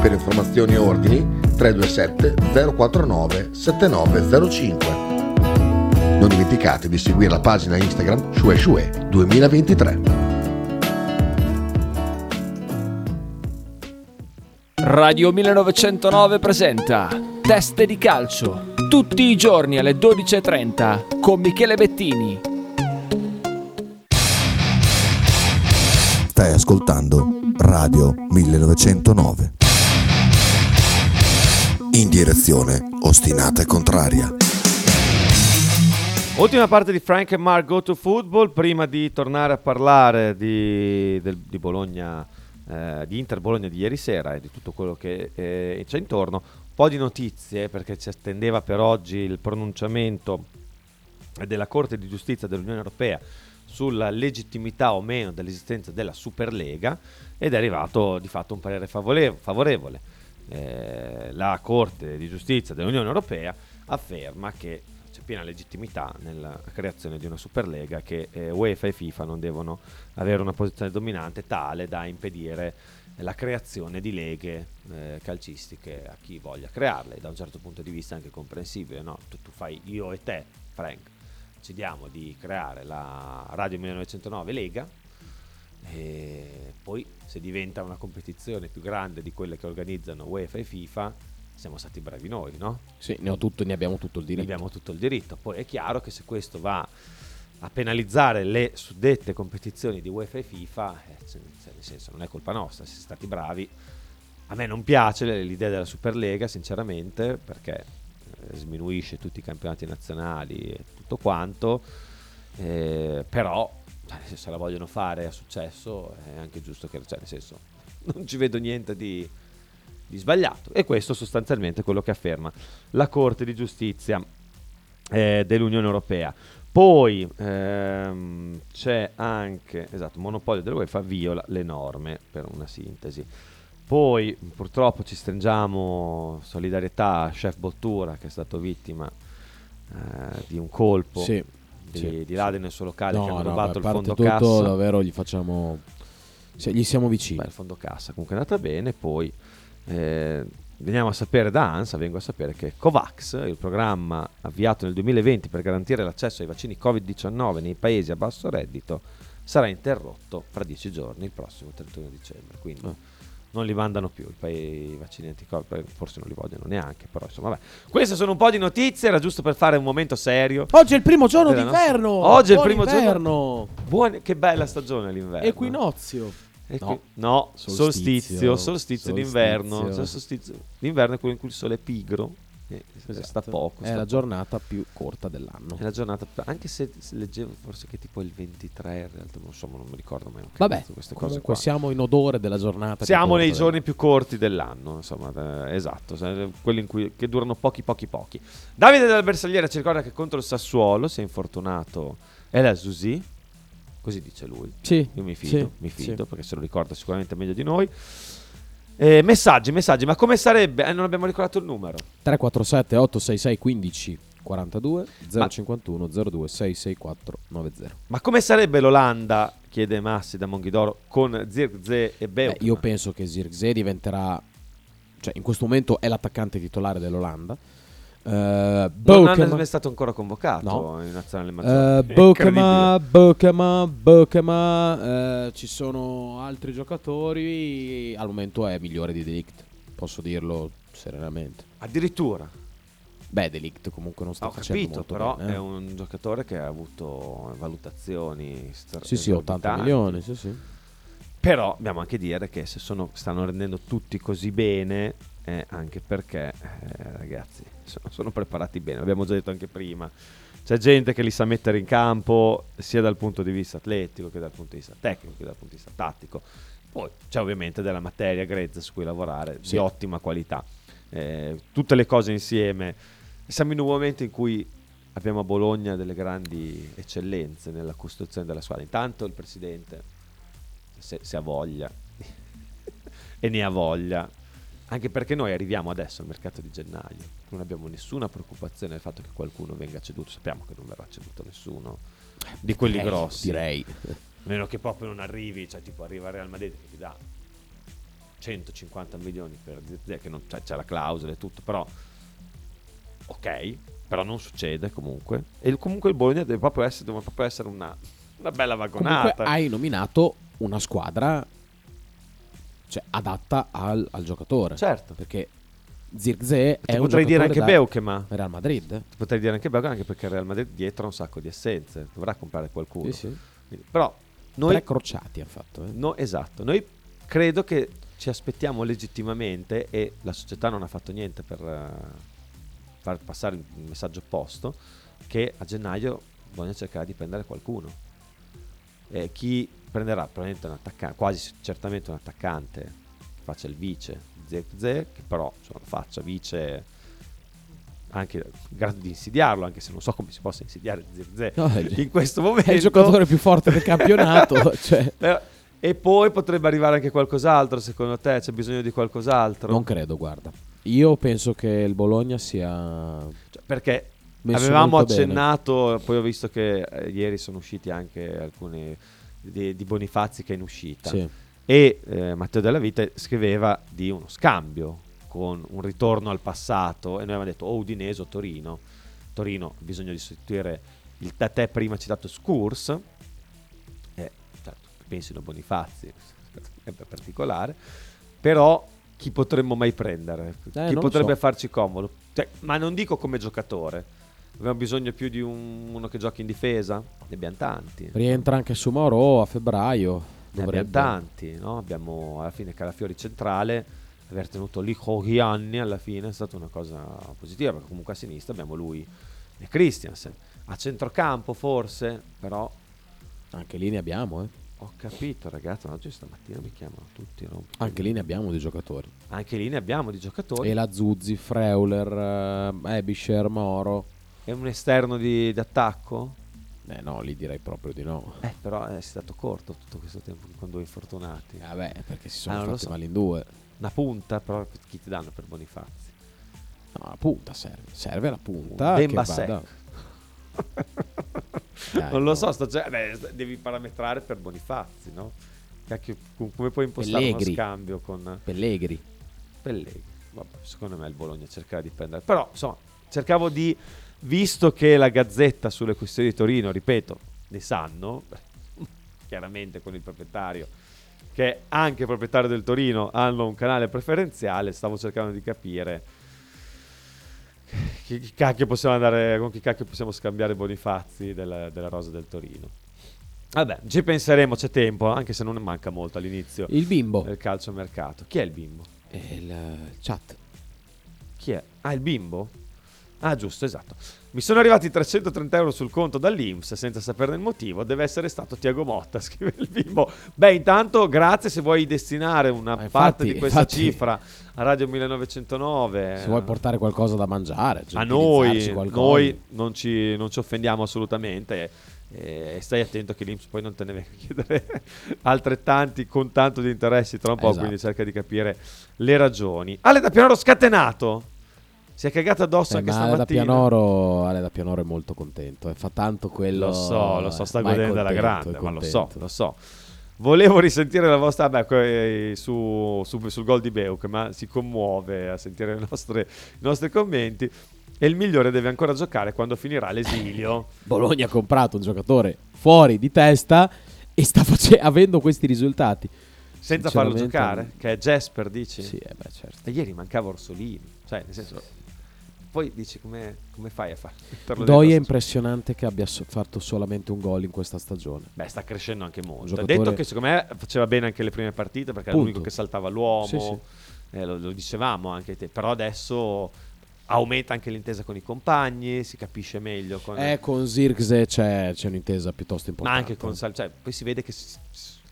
Per informazioni e ordini 327 049 7905. Non dimenticate di seguire la pagina Instagram Shue Shue 2023. Radio 1909 presenta Teste di calcio. Tutti i giorni alle 12.30 con Michele Bettini. Stai ascoltando Radio 1909. In direzione ostinata e contraria. Ultima parte di Frank e Mark Go to Football. Prima di tornare a parlare di, del- di Bologna, eh, di Inter Bologna di ieri sera e di tutto quello che eh, c'è intorno, un po' di notizie perché ci attendeva per oggi il pronunciamento della Corte di Giustizia dell'Unione Europea sulla legittimità o meno dell'esistenza della Superlega ed è arrivato di fatto un parere favorevole. Eh, la Corte di Giustizia dell'Unione Europea afferma che c'è piena legittimità nella creazione di una Superlega che eh, UEFA e FIFA non devono avere una posizione dominante tale da impedire la creazione di leghe eh, calcistiche a chi voglia crearle. Da un certo punto di vista anche comprensibile, no? tu, tu fai io e te, Frank, decidiamo di creare la Radio 1909 Lega e poi se diventa una competizione più grande di quelle che organizzano UEFA e FIFA siamo stati bravi noi, no? Sì, ne, ho tutto, ne abbiamo tutto il Ne diritto. abbiamo tutto il diritto. Poi è chiaro che se questo va a penalizzare le suddette competizioni di UEFA e FIFA, eh, cioè, nel senso non è colpa nostra, siamo stati bravi. A me non piace l'idea della Superlega, sinceramente, perché eh, sminuisce tutti i campionati nazionali e tutto quanto, eh, però senso, se la vogliono fare a successo è anche giusto che, cioè, nel senso, non ci vedo niente di, di sbagliato. E questo sostanzialmente è quello che afferma la Corte di Giustizia eh, dell'Unione Europea. Poi ehm, c'è anche, esatto, monopolio dell'UEFA viola le norme, per una sintesi. Poi purtroppo ci stringiamo solidarietà a Chef Bottura che è stato vittima eh, di un colpo Sì, di, sì, di là nel suo locale No, che hanno no, rubato a il fondo tutto, cassa. davvero gli facciamo... sì, gli siamo vicini. Beh, il fondo cassa comunque è andata bene. Poi eh, veniamo a sapere da ANSA, vengo a sapere che COVAX, il programma avviato nel 2020 per garantire l'accesso ai vaccini Covid-19 nei paesi a basso reddito, sarà interrotto fra dieci giorni, il prossimo 31 dicembre. Quindi Ah. Non li mandano più i, pa- i vaccini anti-Covid, forse non li vogliono neanche, però insomma, vabbè. Queste sono un po' di notizie, era giusto per fare un momento serio. Oggi è il primo giorno della nostra- d'inverno! Oggi è il Buon primo giorno. inverno! Buone- che bella stagione l'inverno. Equinozio. Equi- No. no, Solstizio. solstizio, solstizio, d'inverno. Solstizio- L'inverno è quello in cui il sole è pigro e sta Esatto. poco. È sta la poco. giornata più corta dell'anno. È la giornata, anche se leggevo forse che tipo il 23 in realtà, non so, non mi ricordo mai. Vabbè, queste cose comunque qua. siamo in odore della giornata. Siamo nei dell'anno. giorni più corti dell'anno, insomma, eh, esatto, se- quelli in cui, che durano pochi, pochi, pochi. Davide della Bersagliera ci ricorda che contro il Sassuolo si è infortunato El Azusi, così dice lui. Sì, Io mi fido, sì, mi fido sì. perché se lo ricorda sicuramente meglio di noi. Eh, messaggi, messaggi, ma come sarebbe? Eh, non abbiamo ricordato il numero. 347 866 15 42 Ma- 051 02 664 90. Ma come sarebbe l'Olanda? Chiede Massi da Monghidoro con Zirkzee e Beh, Beukman. io penso che Zirkzee diventerà cioè in questo momento è l'attaccante titolare dell'Olanda. Eh, non Boukema- è stato ancora convocato No. in nazionale Eh, maggiore. Boukema, Boukema, Boukema, eh, ci sono altri giocatori, al momento è migliore di Delict, posso dirlo serenamente. Addirittura. Beh, Delict comunque non sta Ho facendo capito, molto però bene, eh. è un giocatore che ha avuto valutazioni stra- Sì, sì, 80 esorbitanti. milioni, sì, sì. Però dobbiamo anche dire che se sono- stanno rendendo tutti così bene è anche perché, eh, ragazzi, sono, sono preparati bene. L'abbiamo già detto anche prima. C'è gente che li sa mettere in campo sia dal punto di vista atletico che dal punto di vista tecnico che dal punto di vista tattico. Poi c'è ovviamente della materia grezza su cui lavorare Sì. di ottima qualità. Eh, tutte le cose insieme. Siamo in un momento in cui abbiamo a Bologna delle grandi eccellenze nella costruzione della squadra. Intanto il presidente, se, se ha voglia, e ne ha voglia, anche perché noi arriviamo adesso al mercato di gennaio, non abbiamo nessuna preoccupazione del fatto che qualcuno venga ceduto, sappiamo che non verrà ceduto nessuno di quelli Eh, grossi. direi. A meno che proprio non arrivi, cioè tipo arriva Real Madrid che ti dà 150 milioni per Zirkzee, che non, cioè, c'è la clausola e tutto, però ok, però non succede comunque. E comunque il Bologna deve proprio essere, deve proprio essere una, una bella Comunque vagonata. hai nominato una squadra cioè, adatta al, al giocatore. Certo. Perché Zirkzee è un potrei dire anche Beukema. Real Madrid. Potrei dire anche Beukema anche perché il Real Madrid dietro ha un sacco di essenze, dovrà comprare qualcuno. Sì, sì. Quindi- però noi Tre crociati ha fatto. eh. No, esatto, noi credo che ci aspettiamo legittimamente e la società non ha fatto niente per eh, far passare il messaggio opposto che a gennaio bisogna cercare di prendere qualcuno. E chi prenderà probabilmente un attaccante, quasi certamente un attaccante che faccia il vice Zirkzee, che però insomma, faccia vice anche in grado di insidiarlo, anche se non so come si possa insidiare Zirkzee No, in questo momento. È il giocatore più forte del campionato. cioè, e poi potrebbe arrivare anche qualcos'altro, secondo te? C'è bisogno di qualcos'altro? non credo, guarda. Io penso che il Bologna sia. Cioè, perché avevamo molto bene. accennato, poi ho visto che eh, ieri sono usciti anche alcuni di, di Bonifazzi che è in uscita. Sì. E eh, Matteo Della Vita scriveva di uno scambio con un ritorno al passato e noi avevamo detto o Udinese o Torino. Torino ha bisogno di sostituire il da te prima citato Scurs. E certo, pensino Bonifazzi, è particolare. Però chi potremmo mai prendere? Eh, chi potrebbe so. farci comodo? Cioè, ma non dico come giocatore. Abbiamo bisogno più di un- uno che giochi in difesa? Ne abbiamo tanti. Rientra anche su Mauro a febbraio. Ne Dovrebbe. abbiamo tanti, no? Abbiamo alla fine Calafiori centrale, aver tenuto lì Hogianni alla fine è stata una cosa positiva, perché comunque a sinistra abbiamo lui e Christiansen. A centrocampo forse, però Anche lì ne abbiamo, eh. ho capito ragazzi, oggi stamattina mi chiamano tutti. rompi- Anche lì ne abbiamo di giocatori. Anche lì ne abbiamo di giocatori. E la Zuzzi, Freuler, eh, Ebischer, Moro. È un esterno di, d'attacco? Eh no, lì direi proprio di no. Eh, però è stato corto tutto questo tempo con due infortunati. Vabbè, perché si sono Ah, fatti so. male in due. Una punta, però chi ti danno per Bonifazzi? No, la punta serve. Serve la punta. Demba vada- Dai, non lo no. so, sto già- beh, devi parametrare per Bonifazzi, no? Cacchio, com- come puoi impostare Pellegri. uno scambio con Pellegri. Pellegrini? Vabbè, secondo me il Bologna cercherà di prendere. Però, insomma, cercavo di, visto che la Gazzetta sulle questioni di Torino, ripeto, ne sanno, chiaramente con il proprietario, che è anche proprietario del Torino, hanno un canale preferenziale, stavo cercando di capire chi, chi cacchio possiamo andare, con chi cacchio possiamo scambiare Bonifazzi della, della rosa del Torino. Vabbè, ci penseremo, c'è tempo, anche se non ne manca molto all'inizio Il bimbo. del calcio mercato. Chi è il bimbo? È il chat. Chi è? Ah, il bimbo? Ah, giusto, esatto. Mi sono arrivati 330 euro sul conto dall'Inps senza saperne il motivo. Deve essere stato Tiago Motta, scrive il bimbo. Beh, intanto, grazie se vuoi destinare una parte infatti- di questa infatti- cifra a Radio 1909. Se vuoi portare qualcosa da mangiare, a utilizzarci noi, noi non, ci, non ci offendiamo assolutamente. E, e stai attento che l'Inps poi non te ne venga a chiedere altrettanti con tanto di interessi tra un po'. Esatto. Quindi cerca di capire le ragioni. Ale da Pianoro scatenato. Si è cagato addosso Eh, anche ma Ale da stamattina. Pianoro, Ale da Pianoro è molto contento. eh, Fa tanto quello. Lo so, lo so, sta godendo alla grande, ma lo so, lo so. Volevo risentire la vostra beh, su, su- sul gol di Beuk, ma si commuove a sentire le nostre- i nostri commenti. E il migliore deve ancora giocare quando finirà l'esilio. Bologna ha comprato un giocatore fuori di testa e sta face- avendo questi risultati. Senza farlo giocare, che è Jasper, dici? Sì, eh beh, certo. E ieri mancava Orsolini. Cioè, nel senso, poi dici come, come fai a metterlo Doi è impressionante che abbia so- fatto solamente un gol in questa stagione. Beh, sta crescendo anche molto. Ha Giocatore- detto che secondo me faceva bene anche le prime partite perché era Punto. l'unico che saltava l'uomo. Sì, sì. Eh, lo, lo dicevamo anche te. Però adesso aumenta anche l'intesa con i compagni, si capisce meglio. Con... Eh, con Zirkzee c'è, c'è un'intesa piuttosto Ma importante. anche con Sal- cioè, poi si vede che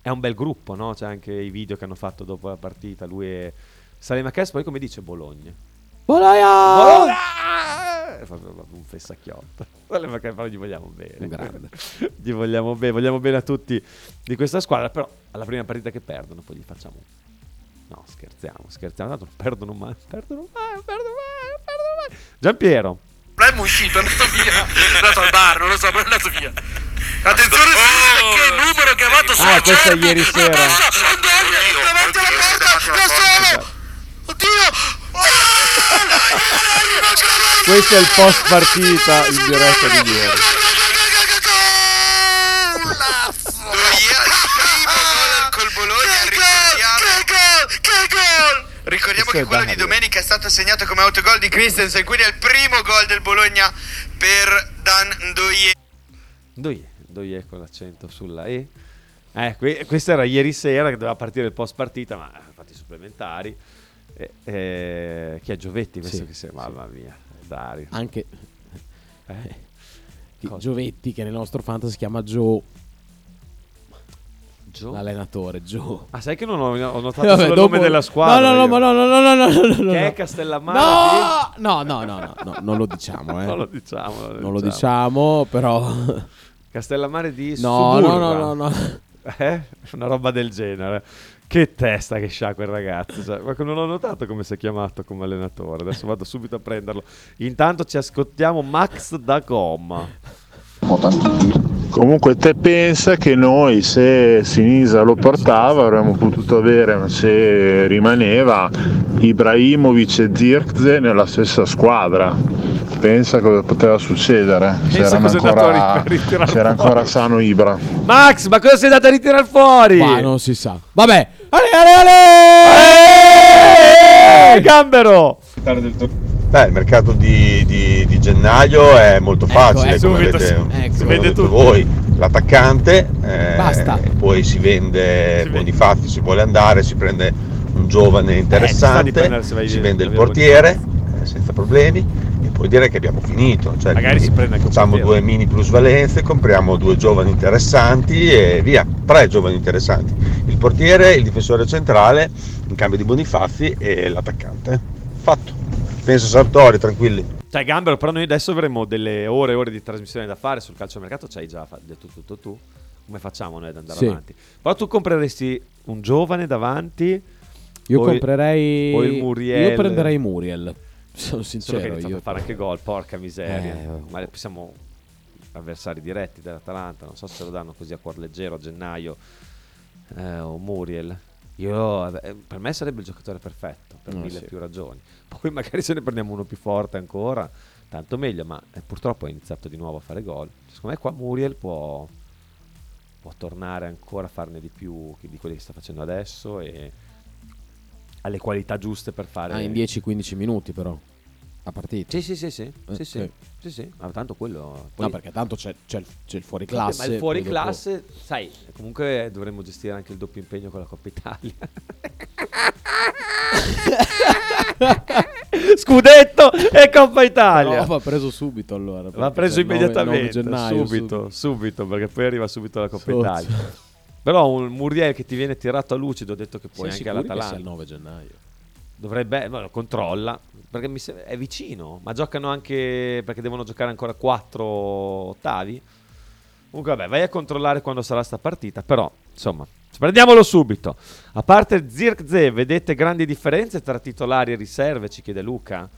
è un bel gruppo, no? C'è anche i video che hanno fatto dopo la partita. Lui e Salema Kess, poi come dice Bologna. Bologna! Bologna! Un fessacchiotto. Kess, però gli vogliamo bene. Un grande. gli vogliamo bene, vogliamo bene a tutti di questa squadra. Però alla prima partita che perdono, poi gli facciamo. No, scherziamo, scherziamo. Tanto non perdono mai, perdono mai, non perdono mai, non perdono mai. Giampiero. problema è uscito, è andato via. È andato al bar, non lo so, ma è andato via. Attenzione, che numero chiamato su Ah, questa è ieri sera. davanti alla porta, da solo. Oddio! Questo è il post partita in diretta di ieri. Ricordiamo. Che gol! Che gol! Ricordiamo Questo è che quello di domenica è stato segnato come autogol di Christensen, quindi è il primo gol del Bologna per Dan Ndoye. Doie, Doie con l'accento sulla E. Eh, que- questo era ieri sera che doveva partire il post partita, ma ha fatto i supplementari. Eh, eh, chi è Giovetti? Questo Sì, che sei, mamma mia, Dario. Anche Eh? Giovetti, che nel nostro fantasy si chiama Joe, Gio? l'allenatore Joe. Ah, sai che non ho, ho notato Vabbè, solo il dopo- nome della squadra. No, no, no, no, no, no, no, no, no, no, Che no. è Castellammare? No, no, no, no, no, non lo diciamo, eh. Non lo diciamo. Non lo diciamo, però Castellammare di No, Suburra. no, no, no, no. Eh? Una roba del genere. Che testa che c'ha quel ragazzo. Cioè, non ho notato come si è chiamato come allenatore. Adesso vado subito a prenderlo. Intanto ci ascoltiamo Max da Gomma. Comunque te pensa che noi se Sinisa lo portava avremmo potuto avere, ma se rimaneva, Ibrahimovic e Zirkze nella stessa squadra. Pensa cosa poteva succedere. Pensa C'era cosa è andato a ancora, ancora sano Ibra. Max, ma cosa sei andato a ritirare fuori? Ma non si sa. Vabbè, ale, ale, ale! Gambero! Beh, il mercato di, di- di gennaio è molto facile, ecco, come avete, si- come ecco. Si avete detto voi. L'attaccante, eh, Basta. e poi si vende Si vende. Bonifatti, si vuole andare, si prende un giovane Eh, interessante, vai si vende il portiere eh, senza problemi e poi dire che abbiamo finito. Cioè, Magari si prende anche facciamo due mini plusvalenze, compriamo due giovani interessanti e via, tre giovani interessanti. Il portiere, il difensore centrale, in cambio di Bonifazzi e l'attaccante. Fatto. Penso Sartori, tranquilli. Cioè, Gambero, però noi adesso avremo delle ore e ore di trasmissione da fare sul calciomercato. C'hai già detto tutto tu. Come facciamo noi ad andare Sì. avanti? Però tu compreresti un giovane davanti. Io comprerei o il Muriel. Io prenderei Muriel. Sono Solo che sincero io. a fare anche gol, porca miseria. Eh, oh. Ma siamo avversari diretti dell'Atalanta. Non so se lo danno così a cuor leggero a gennaio. Eh, o Muriel. Io, eh, per me sarebbe il giocatore perfetto per No, mille sì. più ragioni. Poi magari se ne prendiamo uno più forte ancora, tanto meglio. Ma eh, purtroppo ha iniziato di nuovo a fare gol. Secondo me qua Muriel può, può tornare ancora a farne di più di quelli che sta facendo adesso e ha le qualità giuste per fare Ah, in 10-15 minuti però. A partita. sì, sì, sì, sì, sì, Eh, sì, ok. sì, sì, ma tanto quello... poi- No, perché tanto c'è, c'è il, c'è il fuori classe. ma il fuori poi dopo- classe, sai, comunque dovremmo gestire anche il doppio impegno con la Coppa Italia. Scudetto e Coppa Italia. No, va preso subito allora. Va preso immediatamente, 9 gennaio, subito, subito, perché poi arriva subito la Coppa Sozzo. Italia. Però un Muriel che ti viene tirato a lucido, ho detto che puoi Sei anche sicuri che sia all'Atalanta. il 9 gennaio. Dovrebbe, no, controlla, perché mi sem- è vicino, ma giocano anche, perché devono giocare ancora quattro ottavi. Comunque vabbè, vai a controllare quando sarà sta partita, però insomma, prendiamolo subito. A parte Zirkze, vedete grandi differenze tra titolari e riserve, ci chiede Luca.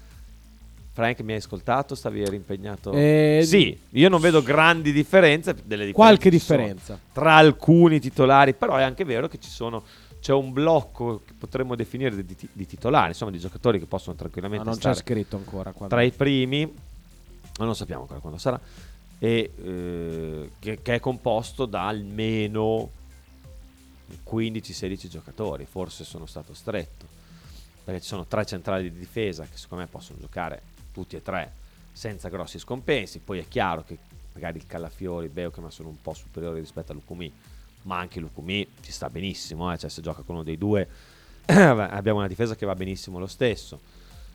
Frank, mi hai ascoltato? Stavi eri impegnato? Eh, sì, io non vedo grandi differenze. Differenze Qualche differenza. tra alcuni titolari, però è anche vero che ci sono c'è un blocco che potremmo definire di, di- di titolari, insomma, di giocatori che possono Ma tranquillamente non c'è scritto ancora. quando- tra i primi, ma non sappiamo ancora quando sarà, e eh, che, che è composto da almeno 15-16 giocatori, forse sono stato stretto, perché ci sono tre centrali di difesa che secondo me possono giocare tutti e tre senza grossi scompensi. Poi è chiaro che magari il Calafiori, il Beukema sono un po' superiori rispetto a Lucumi, ma anche Lucumi ci sta benissimo, eh, cioè se gioca con uno dei due abbiamo una difesa che va benissimo lo stesso.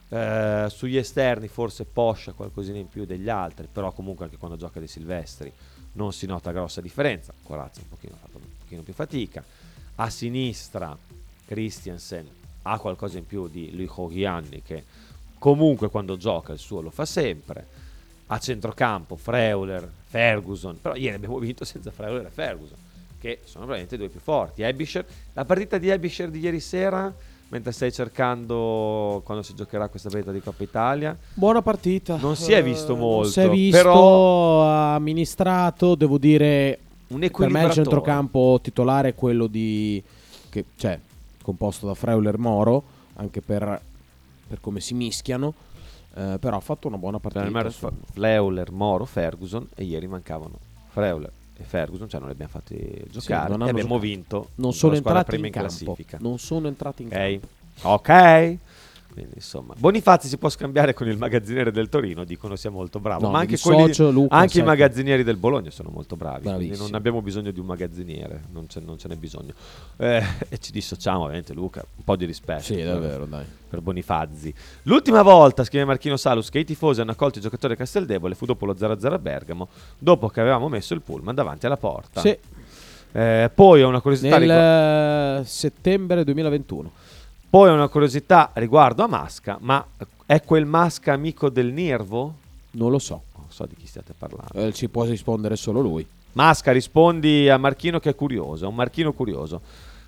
Eh, sugli esterni forse Poscia qualcosina in più degli altri, però comunque anche quando gioca dei Silvestri non si nota grossa differenza. Corazza un pochino, ha fatto un pochino più fatica. A sinistra Christiansen ha qualcosa in più di Lujo Ghianni che comunque quando gioca il suo lo fa sempre. A centrocampo Freuler, Ferguson, però ieri abbiamo vinto senza Freuler e Ferguson, che sono veramente due più forti. Ebisher, la partita di Ebisher di ieri sera, mentre stai cercando quando si giocherà questa partita di Coppa Italia, Buona partita. non si è visto Eh, molto, si è visto, però ha amministrato, devo dire, un per me il centrocampo titolare è quello di... Che, cioè, composto da Freuler Moro, anche per, per come si mischiano, eh, però ha fatto una buona partita. Fleuler, Moro, Ferguson e ieri mancavano Freuler e Ferguson, cioè non li abbiamo fatti giocare non e abbiamo giocato. vinto. Non sono entrati in in, campo. classifica. Non sono entrati in Ok. campo. Ok. Quindi, insomma, Bonifazzi si può scambiare con il magazziniere del Torino, dicono sia molto bravo, No, ma anche, quelli- dissocio, Luca, anche i che- magazzinieri del Bologna sono molto bravi, quindi non abbiamo bisogno di un magazziniere, non ce, non ce n'è bisogno. Eh, e ci dissociamo ovviamente Luca, un po' di rispetto. Sì, per- davvero, dai. Per Bonifazzi. L'ultima volta, scrive Marchino Salus, che i tifosi hanno accolto il giocatore Casteldebole fu dopo lo 0-0 a Bergamo, dopo che avevamo messo il pullman davanti alla porta. Sì. Eh, poi ho una curiosità Nel eh, settembre 2021. Poi una curiosità riguardo a Masca, ma è quel Masca amico del Nervo? Non lo so. Non so di chi stiate parlando. Eh, ci può rispondere solo lui. Masca, rispondi a Marchino che è curioso, è un Marchino curioso.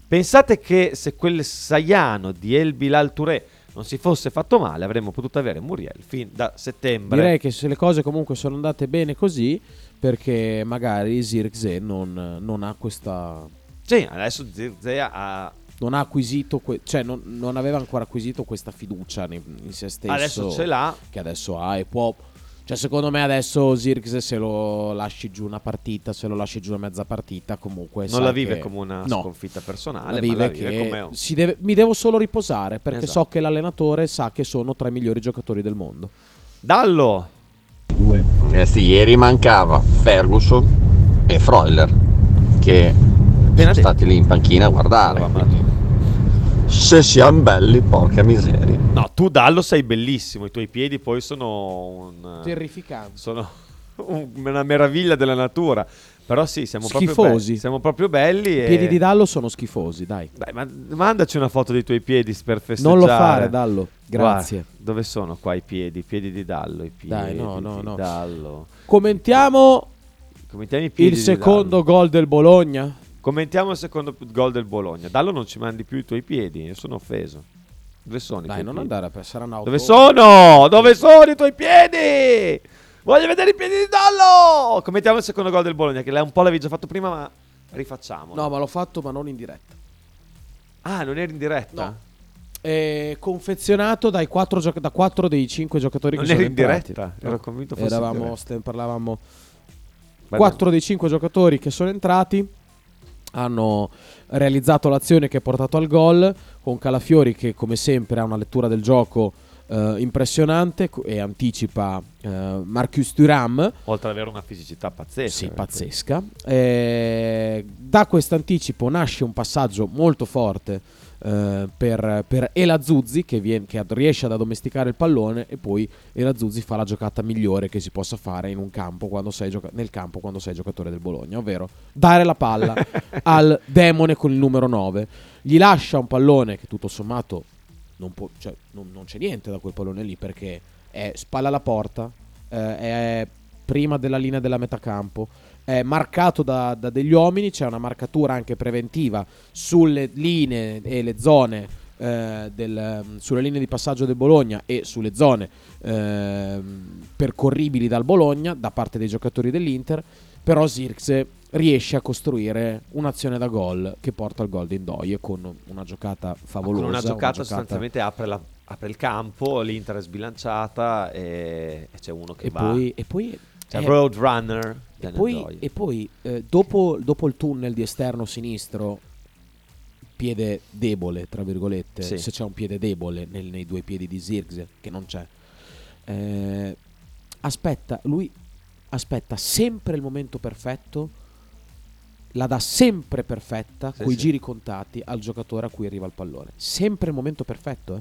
Pensate che se quel Saiano di El Bilal Touré non si fosse fatto male, avremmo potuto avere Muriel fin da settembre. Direi che se le cose comunque sono andate bene così, perché magari Zirkzee non, non ha questa. Sì, adesso Zirkzee ha Non ha acquisito, que- cioè non, non aveva ancora acquisito questa fiducia in, in se stesso. Adesso ce l'ha. Che adesso ha e può. Cioè, secondo me adesso Zirkzee se lo lasci giù una partita, se lo lasci giù una mezza partita, comunque. non la vive che- come una No. sconfitta personale, La ma vive la vive che come un- si deve- mi devo solo riposare perché Esatto. so che l'allenatore sa che sono tra i migliori giocatori del mondo. Dallo. Eh sì, ieri mancava Ferguson e Freuler che sono stati lì in panchina a guardare. Se siamo belli, porca miseria. No, tu Dallo sei bellissimo, i tuoi piedi poi sono un Terrificante. Sono un- una meraviglia della natura. Però sì, siamo proprio Schifosi. belli. Siamo proprio belli I e piedi di Dallo sono schifosi, dai. Dai, ma mandaci una foto dei tuoi piedi per festeggiare. Non lo fare, Dallo. Grazie. Guarda, dove sono qua i piedi? I piedi di Dallo, i piedi Dai, no, no, di no. Dallo. Commentiamo Commentiamo i piedi il di secondo Dallo. gol del Bologna. Commentiamo il secondo gol del Bologna. Dallo non ci mandi più i tuoi piedi, io sono offeso. Dove sono i Dai, tuoi non piedi? andare a saranno Dove auto- sono? Dove sono i tuoi piedi? Voglio vedere i piedi di Dallo! Commentiamo il secondo gol del Bologna, che un po' l'avevi già fatto prima, ma rifacciamo. No, ma l'ho fatto, ma non in diretta. Ah, non eri in diretta? No. Eh, confezionato dai quattro gioca- da quattro dei cinque giocatori Non che sono in entrati. diretta? Ero convinto fosse in Eravamo, diretta. st- parlavamo Beh, quattro dei cinque giocatori che sono entrati hanno realizzato l'azione che ha portato al gol con Calafiori che come sempre ha una lettura del gioco eh, impressionante e anticipa eh, Marcus Thuram Oltre ad avere una fisicità pazzesca. sì, eh, pazzesca. Eh, da questo anticipo nasce un passaggio molto forte eh, per, per Elazuzzi che, viene- che riesce ad addomesticare il pallone e poi Elazuzzi fa la giocata migliore che si possa fare in un campo gioca- nel campo quando sei giocatore del Bologna, ovvero dare la palla al demone con il numero 9. Gli lascia un pallone che tutto sommato non, può- cioè, non- non c'è niente da quel pallone lì perché è spalla alla porta, eh, è prima della linea della metacampo, è marcato da, da degli uomini, c'è una marcatura anche preventiva sulle linee e le zone. eh, del, sulle linee di passaggio del Bologna e sulle zone ehm, percorribili dal Bologna da parte dei giocatori dell'Inter però Zirkse riesce a costruire un'azione da gol che porta al gol di Indoie con una giocata favolosa Con una giocata sostanzialmente apre, la- apre il campo, l'Inter è sbilanciata e, e c'è uno che e va. poi, e poi C'è eh, Roadrunner. E poi, e poi, eh, dopo, dopo il tunnel di esterno sinistro, piede debole, tra virgolette, Sì. se c'è un piede debole nel- nei due piedi di Zirkze, che non c'è, eh, aspetta, lui aspetta sempre il momento perfetto, la dà sempre perfetta, Sì, coi sì. giri contati al giocatore a cui arriva il pallone. Sempre il momento perfetto. eh.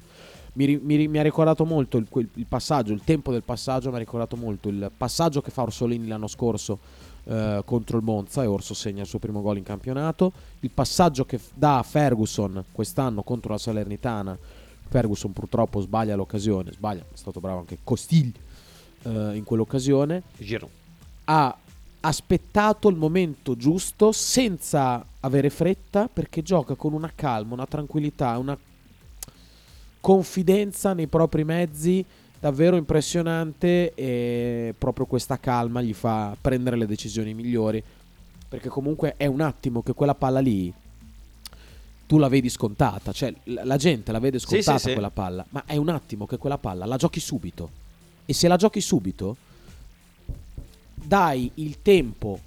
Mi, mi mi ha ricordato molto il, il passaggio, il tempo del passaggio, mi ha ricordato molto il passaggio che fa Orsolini l'anno scorso eh, contro il Monza e Orso segna il suo primo gol in campionato. Il passaggio che dà Ferguson quest'anno contro la Salernitana. Ferguson purtroppo sbaglia l'occasione, sbaglia, è stato bravo anche Costil eh, in quell'occasione. Giroud. Ha aspettato il momento giusto senza avere fretta perché gioca con una calma, una tranquillità, una confidenza nei propri mezzi davvero impressionante e proprio questa calma gli fa prendere le decisioni migliori perché comunque è un attimo che quella palla lì tu la vedi scontata, cioè la gente la vede Sì, scontata sì, sì. quella palla, ma è un attimo che quella palla la giochi subito e se la giochi subito dai il tempo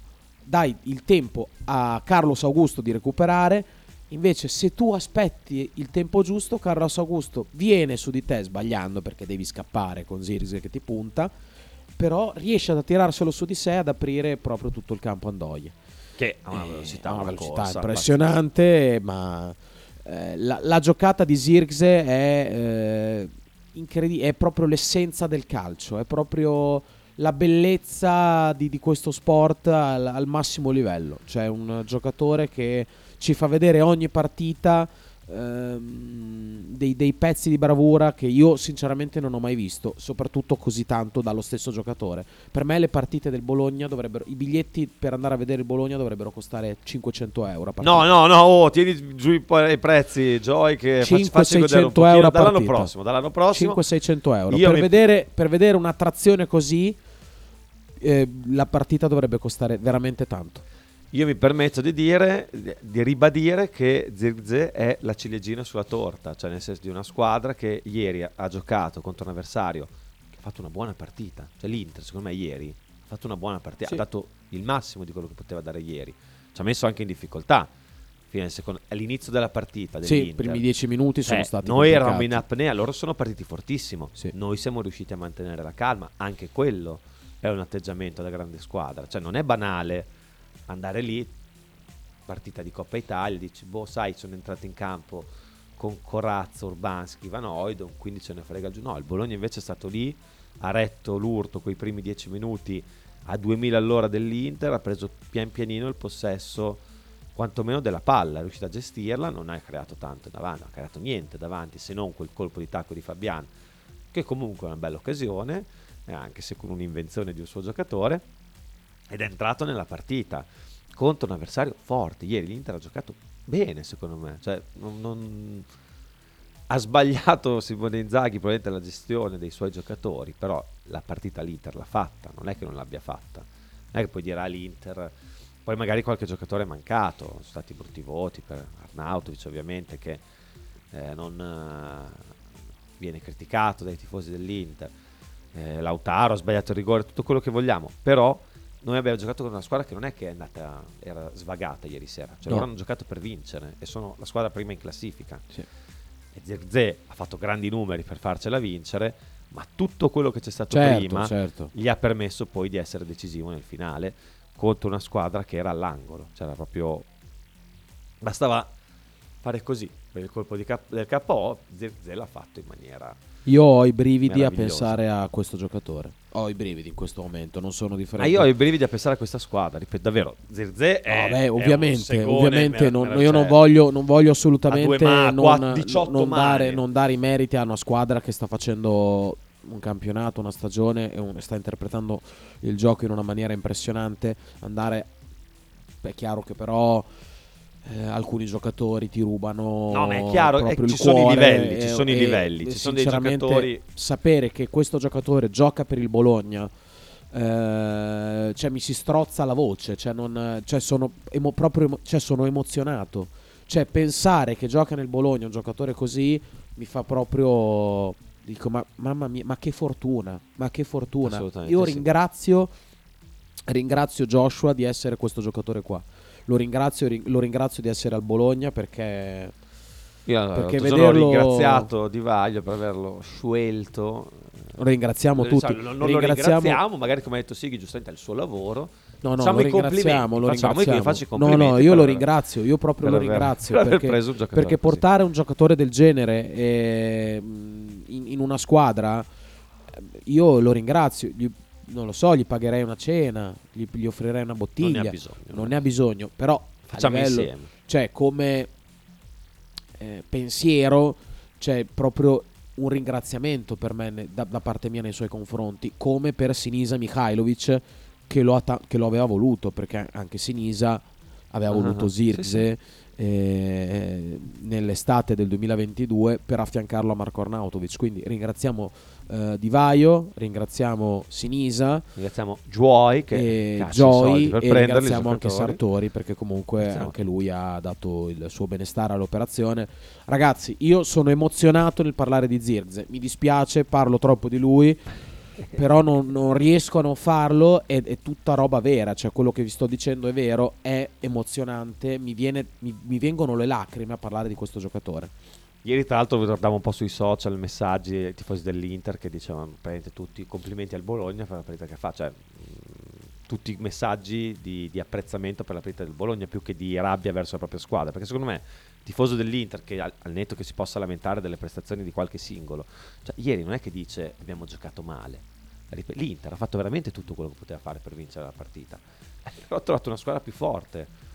dai il tempo a Carlos Augusto di recuperare. Invece se tu aspetti il tempo giusto Carlos Augusto viene su di te sbagliando perché devi scappare con Zirze che ti punta però riesce ad attirarselo su di sé ad aprire proprio tutto il campo Andoia Che ha una velocità, ha una velocità corsa, impressionante, ma eh, la, la giocata di Zirkze è, eh, incredi- è proprio l'essenza del calcio, è proprio la bellezza di, di questo sport al, al massimo livello. C'è un giocatore che ci fa vedere ogni partita ehm, dei, dei pezzi di bravura che io sinceramente non ho mai visto, soprattutto così tanto dallo stesso giocatore. Per me le partite del Bologna dovrebbero, i biglietti per andare a vedere il Bologna dovrebbero costare 500 euro. No, no, no, oh, tieni giù i, prezzi, Joy, che facci, facci godere un 500-600 pochino euro dall'anno prossimo. Dall'anno prossimo 500-600 euro. Per, mi- vedere, per vedere un'attrazione così, eh, la partita dovrebbe costare veramente tanto. Io mi permetto di dire, di ribadire che Zirkzee è la ciliegina sulla torta, cioè nel senso di una squadra che ieri ha giocato contro un avversario che ha fatto una buona partita. Cioè l'Inter, secondo me, ieri ha fatto una buona partita, Sì. ha dato il massimo di quello che poteva dare ieri. Ci ha messo anche in difficoltà. Secondo- all'inizio della partita Sì, i primi dieci minuti sono Eh, stati Noi complicati. eravamo in apnea, loro sono partiti fortissimo. Noi siamo riusciti a mantenere la calma. Anche quello è un atteggiamento da grande squadra. Cioè, non è banale andare lì, partita di Coppa Italia, dici, boh, sai, sono entrato in campo con Corazzo, Urbanski, Van Oidon, quindi ce ne frega giù. No, il Bologna invece è stato lì, ha retto l'urto quei primi dieci minuti a 2000 all'ora dell'Inter, ha preso pian pianino il possesso quantomeno della palla, è riuscito a gestirla, non ha creato tanto davanti, non ha creato niente davanti se non quel colpo di tacco di Fabian, che comunque è una bella occasione, anche se con un'invenzione di un suo giocatore, ed è entrato nella partita contro un avversario forte. Ieri l'Inter ha giocato bene, secondo me. Cioè, non- non- Ha sbagliato Simone Inzaghi probabilmente la gestione dei suoi giocatori, però la partita l'Inter l'ha fatta, non è che non l'abbia fatta. Non è che poi dirà l'Inter, poi magari qualche giocatore è mancato, sono stati brutti voti per Arnautovic ovviamente che eh, non eh, viene criticato dai tifosi dell'Inter. Eh, Lautaro ha sbagliato il rigore, tutto quello che vogliamo, però noi abbiamo giocato con una squadra che non è che è andata, era svagata ieri sera, cioè No. loro hanno giocato per vincere e sono la squadra prima in classifica. Sì. E Zirkzee ha fatto grandi numeri per farcela vincere, ma tutto quello che c'è stato Certo, prima certo. gli ha permesso poi di essere decisivo nel finale contro una squadra che era all'angolo, cioè era proprio bastava fare così per il colpo cap- del KO, Zirkzee l'ha fatto in maniera Io ho i brividi a pensare a questo giocatore. Ho i brividi in questo momento, non sono Ah, differenti. io ho i brividi a pensare a questa squadra, ripeto davvero, Zirkzee è, Vabbè, un ovviamente, segone ovviamente non- io non cioè, voglio, non voglio assolutamente ma- non, quatt- 18 non dare, non dare i meriti a una squadra che sta facendo un campionato, una stagione e un- sta interpretando il gioco in una maniera impressionante. Andare, è chiaro che però eh, alcuni giocatori ti rubano No, ma è chiaro, proprio eh, ci sono i cuore livelli, ci e- sono i e- livelli, e ci sono dei giocatori- sapere che questo giocatore gioca per il Bologna eh, cioè mi si strozza la voce cioè, non, cioè sono emo- proprio cioè sono emozionato. Cioè pensare che gioca nel Bologna un giocatore così mi fa proprio dico ma mamma mia ma che fortuna ma che fortuna. Io sì. ringrazio ringrazio Joshua di essere questo giocatore qua lo ringrazio, ring- lo ringrazio di essere al Bologna perché Io perché giorno ho vederlo ringraziato Di Vaglio per averlo scelto. ringraziamo Cioè, tutti. non, non Ringraziamo- lo ringraziamo, magari come ha detto Sighi, giustamente è il suo lavoro. No, no, Facciamo lo i complimenti, ringraziamo, lo facciamo ringraziamo. No, no, io lo aver- ringrazio, io proprio lo aver- ringrazio per aver perché, un perché portare un giocatore del genere eh, in, in una squadra, eh, io lo ringrazio. Gli- non lo so, gli pagherei una cena, gli, gli offrirei una bottiglia. Non ne ha bisogno. Non ne ha bisogno, però Facciamo livello- insieme. Cioè, come eh, pensiero, c'è proprio un ringraziamento per me da, da parte mia nei suoi confronti, come per Sinisa Mihailovic che lo, ta- che lo aveva voluto, perché anche Sinisa aveva Ah, voluto sì, Zirkze eh, nell'estate del 2022 per affiancarlo a Marco Arnautovic. Quindi ringraziamo eh, Di Vaio, ringraziamo Sinisa, Ringraziamo Joy che e Joy e ringraziamo anche. Sartori perché comunque Ringraziamo. anche lui ha dato il suo benestare all'operazione. Ragazzi, io sono emozionato nel parlare di Zirze, mi dispiace, parlo troppo di lui. Però non, non riesco a non farlo, è, è tutta roba vera, cioè quello che vi sto dicendo è vero, è emozionante, mi, viene- mi- mi vengono le lacrime a parlare di questo giocatore. Ieri tra l'altro guardavo un po' sui social messaggi ai tifosi dell'Inter che dicevano praticamente tutti complimenti al Bologna per la partita che fa, cioè tutti messaggi di, di apprezzamento per la partita del Bologna più che di rabbia verso la propria squadra, perché secondo me tifoso dell'Inter che al, al netto che si possa lamentare delle prestazioni di qualche singolo, cioè ieri non è che dice abbiamo giocato male, l'Inter ha fatto veramente tutto quello che poteva fare per vincere la partita, però ha trovato una squadra più forte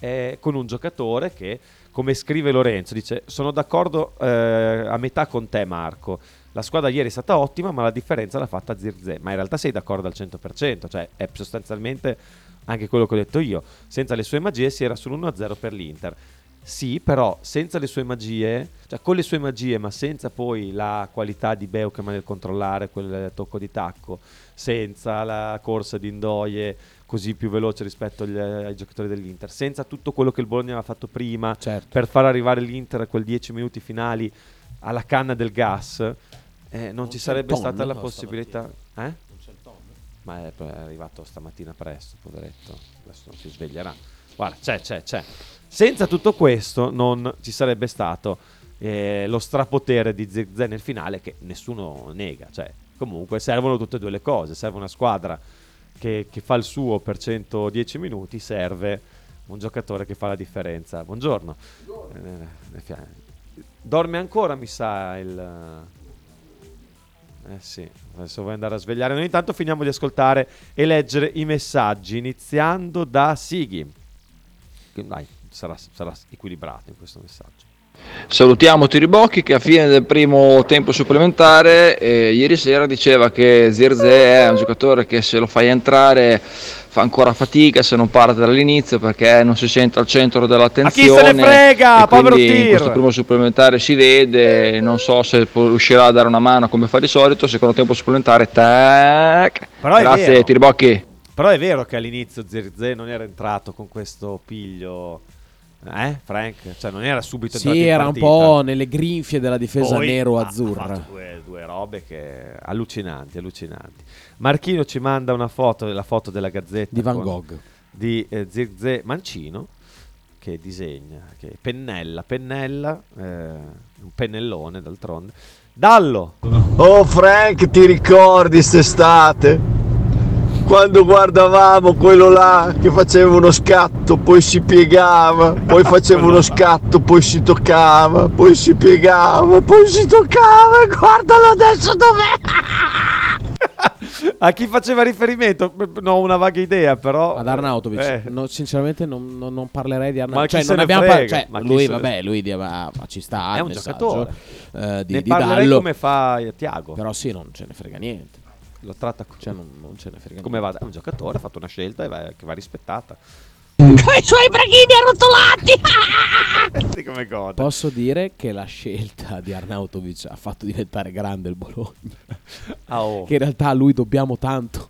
eh, con un giocatore che, come scrive Lorenzo, dice sono d'accordo eh, a metà con te Marco, la squadra ieri è stata ottima ma la differenza l'ha fatta Zirze, ma in realtà sei d'accordo al 100%, cioè è sostanzialmente anche quello che ho detto io, senza le sue magie si era sull'1-0 per l'Inter. Sì, però senza le sue magie, cioè con le sue magie, ma senza poi la qualità di Beukema nel controllare quel tocco di tacco, senza la corsa di Indoie così più veloce rispetto agli- ai giocatori dell'Inter, senza tutto quello che il Bologna aveva fatto prima Certo. per far arrivare l'Inter a quei 10 minuti finali alla canna del gas, eh, non, ci c'è sarebbe il stata la possibilità. Eh? Ma è, è arrivato stamattina presto, poveretto. Adesso non si sveglierà. Guarda, c'è, c'è, c'è. Senza tutto questo non ci sarebbe stato eh, lo strapotere di Zirkzee nel finale che nessuno nega. Cioè, comunque servono tutte e due le cose. Serve una squadra che, che fa il suo per 110 minuti, serve un giocatore che fa la differenza. Buongiorno. Eh, eh, Dorme ancora, mi sa, il... Eh sì, adesso vuoi andare a svegliare. Noi intanto finiamo di ascoltare e leggere i messaggi, iniziando da Sighi. Dai, sarà, sarà equilibrato in questo messaggio. Salutiamo Tiribocchi che a fine del primo tempo supplementare eh, ieri sera diceva che Zirze è un giocatore che se lo fai entrare fa ancora fatica se non parte dall'inizio perché non si sente al centro dell'attenzione. se ne frega, povero Tir! questo primo supplementare si vede, non so se riuscirà a dare una mano come fa di solito, secondo tempo supplementare, tac. Però Grazie. Tiribocchi. Però è vero che all'inizio Zirze non era entrato con questo piglio. Eh, Frank? Cioè, non era subito Sì, in era un po' nelle grinfie della difesa Poi nero-azzurra. Ha fatto due, due robe che allucinanti, allucinanti. Marchino ci manda una foto, la foto della Gazzetta Di Van Gogh. di eh, Zirze Mancino che disegna, che pennella, pennella, eh, un pennellone d'altronde. Dallo! Oh Frank, ti ricordi quest'estate? Quando guardavamo quello là che faceva uno scatto, poi si piegava, poi faceva uno scatto, poi si toccava, poi si piegava, poi si toccava, e guardalo adesso dov'è! A chi faceva riferimento? Non ho una vaga idea, però. Ad Arnautovic, Eh. No, sinceramente non, non- non parlerei di Ma Arnautovic. Cioè, non abbiamo par- cioè, Ma lui, se- vabbè, lui di- ma, ma ci sta. È un messaggio, giocatore. eh, di, ne di parlerei Dallo. come fa Tiago. Però sì, non ce ne frega niente. Lo tratta Cioè, non, non ce ne frega come va? niente. È un giocatore, ha fatto una scelta e va- che va rispettata. Con i suoi braghini arrotolati! Come gode. Posso dire che la scelta di Arnautovic ha fatto diventare grande il Bologna. Ah, oh. Che in realtà a lui dobbiamo tanto.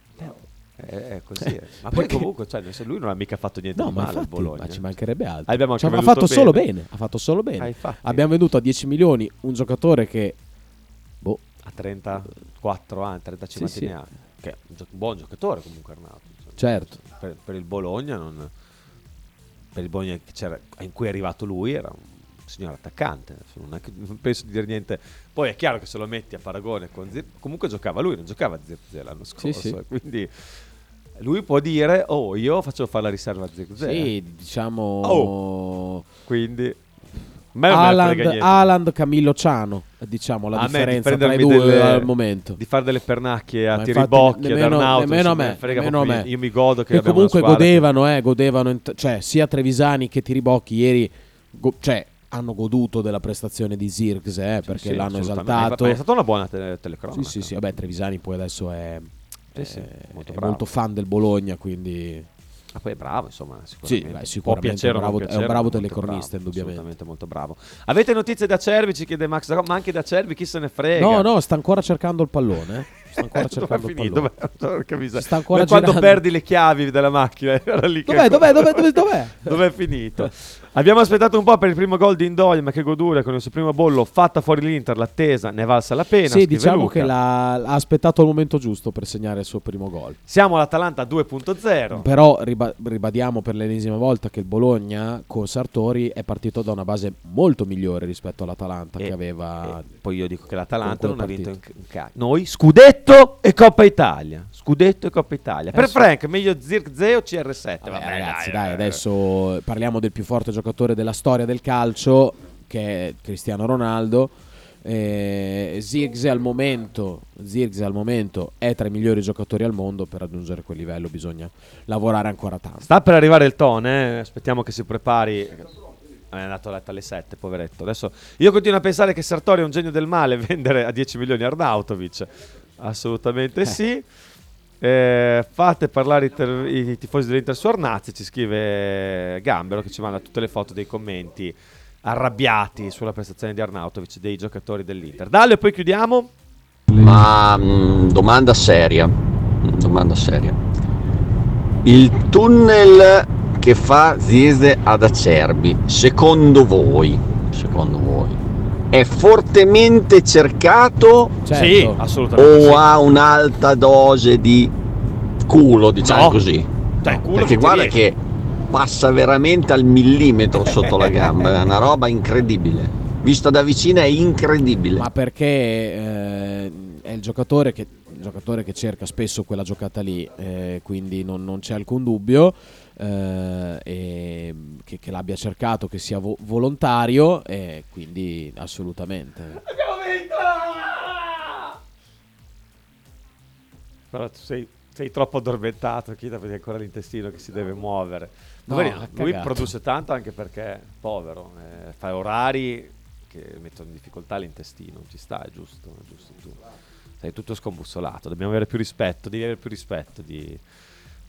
È, è così. eh. Ma poi Perché- comunque, cioè, lui non ha mica fatto niente No, di ma male al infatti, Bologna. ma ci mancherebbe altro. Abbiamo Cioè, ha fatto veduto solo bene. bene. Ha fatto solo bene. Ah. Abbiamo venduto a 10 milioni un giocatore che boh, A 34 anni, 35 Sì, sì. anni. Che è un, buon giocatore comunque Arnato. Cioè, Certo. Per, per il Bologna non... Per il Bologna in cui è arrivato lui era un signor attaccante, non, che- non penso di dire niente. Poi è chiaro che se lo metti a paragone con Zir- comunque giocava lui, non giocava Zirze l'anno scorso, sì. quindi lui può dire "Oh, io faccio fare la riserva a Zirze". Sì, diciamo Oh, quindi a me non me ne Haaland, frega niente. Haaland, Camillo Ciano, diciamo la A differenza tra i due delle- al momento. di fare delle pernacchie a Ma tiri infatti bocchi ad nemmeno- a me nemmeno a me. io mi godo che Che comunque godevano, eh, godevano, t- cioè sia Trevisani che Tiribocchi ieri go- cioè, hanno goduto della prestazione di Zirks eh, perché Sì, l'hanno esaltato. Ma è stata una buona tele- telecronaca. Sì, sì, sì, vabbè, Trevisani poi adesso è, Sì, sì, è- molto è molto fan del Bologna, quindi Ah, poi è bravo, insomma, Sì, sicuramente. beh, Può sicuramente piacere è bravo- è un piacere, bravo telecronista, indubbiamente. Assolutamente molto bravo. Avete notizie da Cervi? Ci chiede Max ma anche da Cervi chi se ne frega. No, no, sta ancora cercando il pallone. eh. Sta ancora cercando il pallone. Dov'è? Sta ancora quando perdi le chiavi della macchina. Era lì che- Dov'è, dov'è, dov'è, dov'è, dov'è? Dov'è finito? Abbiamo aspettato un po' per il primo gol di Indoia, ma che godura con il suo primo bollo fatta fuori l'Inter, l'attesa ne è valsa la pena. Sì, diciamo Luca. che l'ha, ha aspettato il momento giusto per segnare il suo primo gol. Siamo all'Atalanta 2.0. Però riba- ribadiamo per l'ennesima volta che il Bologna con Sartori è partito da una base molto migliore rispetto all'Atalanta che aveva. Poi io dico che l'Atalanta non ha vinto in, in ca- Noi scudetto e Coppa Italia. Scudetto e Coppa Italia. Per Eh, sì. Frank, meglio Zirkzee o CR7? Vabbè, Vabbè, ragazzi, dai, dai, eh. adesso parliamo del più forte giocatore della storia del calcio, che è Cristiano Ronaldo. Eh, Zirkzee al momento, Zirkzee al momento è tra i migliori giocatori al mondo. Per raggiungere quel livello bisogna lavorare ancora tanto. Sta per arrivare il ton, eh? aspettiamo che si prepari. È andato a letto alle 7, poveretto. Adesso io continuo a pensare che Sartori è un genio del male vendere a 10 milioni Arnautovic. Assolutamente sì. Eh, fate parlare i, ter- i tifosi dell'Inter su Arnazzi, ci scrive Gambero che ci manda tutte le foto dei commenti arrabbiati sulla prestazione di Arnautovic dei giocatori dell'Inter. Dalle poi chiudiamo. Ma mh, domanda seria, domanda seria. Il tunnel che fa Ziese ad Acerbi, secondo voi, secondo voi, è fortemente cercato Certo. Sì, assolutamente o sì. ha un'alta dose di culo, diciamo No. così? Dai, culo Perché guarda riesce. che passa veramente al millimetro sotto la gamba, è una roba incredibile. Vista da vicino è incredibile. Ma perché eh, è il giocatore che, il giocatore che cerca spesso quella giocata lì, eh, quindi non, non c'è alcun dubbio eh, e che, che l'abbia cercato, che sia vo- volontario, e quindi assolutamente. Però tu sei, sei troppo addormentato, Chita, perché ancora l'intestino che si deve muovere. No, lui cagato. produce tanto anche perché è povero, eh, fa orari che mettono in difficoltà l'intestino, ci sta, è giusto, è giusto tu. Sei tutto scombussolato, dobbiamo avere più rispetto, devi avere più rispetto di,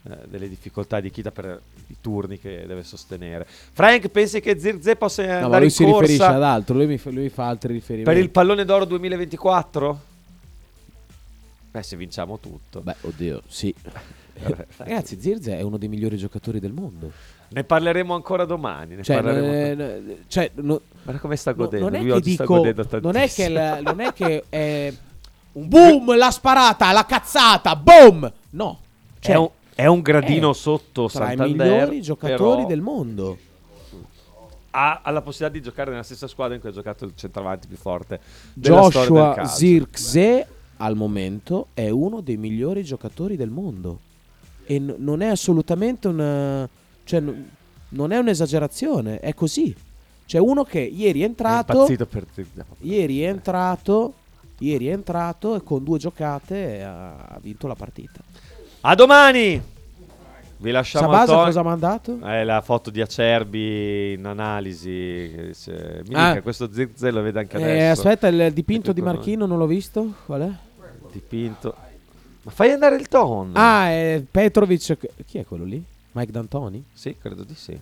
eh, delle difficoltà di Kita per i turni che deve sostenere. Frank, pensi che Zirze possa No, andare ma lui si riferisce ad altro, lui, mi fa, lui fa altri riferimenti. per il pallone d'oro 2024? Beh, se vinciamo tutto. Beh, oddio, sì. Ragazzi, Zirze è uno dei migliori giocatori del mondo. Ne parleremo ancora domani. Ne Cioè, parleremo eh, ancora- eh, cioè, no- Guarda come sta no- godendo. non è oggi sta dico, godendo non è che, la- non è che è un boom, la sparata, la cazzata, boom. No, Cioè, è, un, è un gradino è sotto tra i Santander. migliori giocatori del mondo. Ha, ha la possibilità di giocare nella stessa squadra in cui ha giocato il centravanti più forte Joshua. Zirkzee al momento è uno dei migliori giocatori del mondo e n- non è assolutamente una cioè n- non è un'esagerazione, è così. C'è uno che ieri è È entrato impazzito per Zirkzee. ieri è entrato ieri è entrato e con due giocate ha vinto la partita. A domani! Vi lasciamo Sabasa Tony. cosa ha mandato? È la foto di Acerbi in analisi. che dice, Mi Ah. questo Zirkzee lo vede anche Eh, adesso. aspetta, il dipinto di Con noi. Marchino non l'ho visto? Qual è? Dipinto. Ma fai andare il tono. Ah, è Petrovic. Chi è quello lì? Mike D'Antoni? Sì, credo di sì.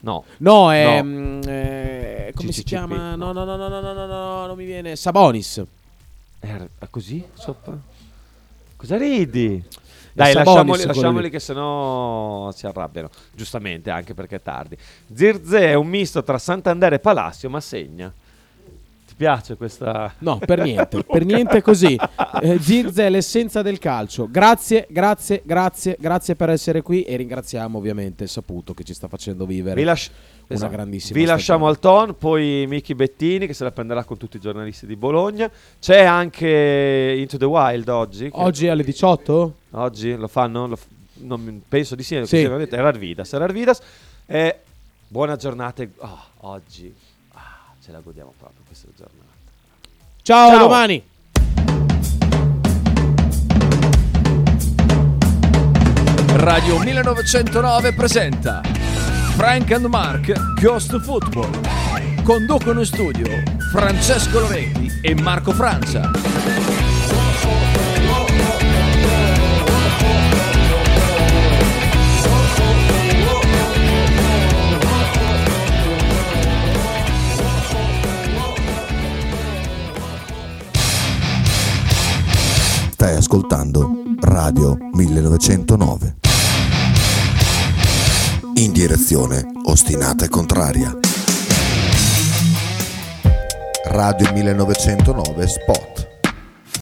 No. No, è. No. mm, eh, come si CCCP, chiama? No, no, no, no, no, no, no, no, non mi viene. Sabonis. Eh, così? Sopra? Cosa ridi? Dai, Sabonis, lasciamoli, lasciamoli che sennò si arrabbiano. Giustamente, anche perché è tardi. Zirze è un misto tra Santander e Palacio, ma segna. Piace questa? No, per niente, per niente così. Eh, Zirze è l'essenza del calcio. Grazie, grazie, grazie, grazie per essere qui e ringraziamo ovviamente Saputo che ci sta facendo vivere Vi, lasci- una esatto. grandissima Vi lasciamo al ton, poi Miki Bettini che se la prenderà con tutti i giornalisti di Bologna. C'è anche Into the Wild oggi. Oggi alle 18? Oggi lo fanno? Lo f- non penso di sì. Sì. È Rarvidas. È Rarvidas. Eh, buona giornata. Oh, oggi ce la godiamo proprio questa giornata. Ciao, Ciao. domani. Radio 1909 presenta Frank and Mark Ghost Football. Conducono in studio Francesco Loretti e Marco Francia. Stai ascoltando Radio 1909. In direzione ostinata e contraria. Radio 1909 Spot.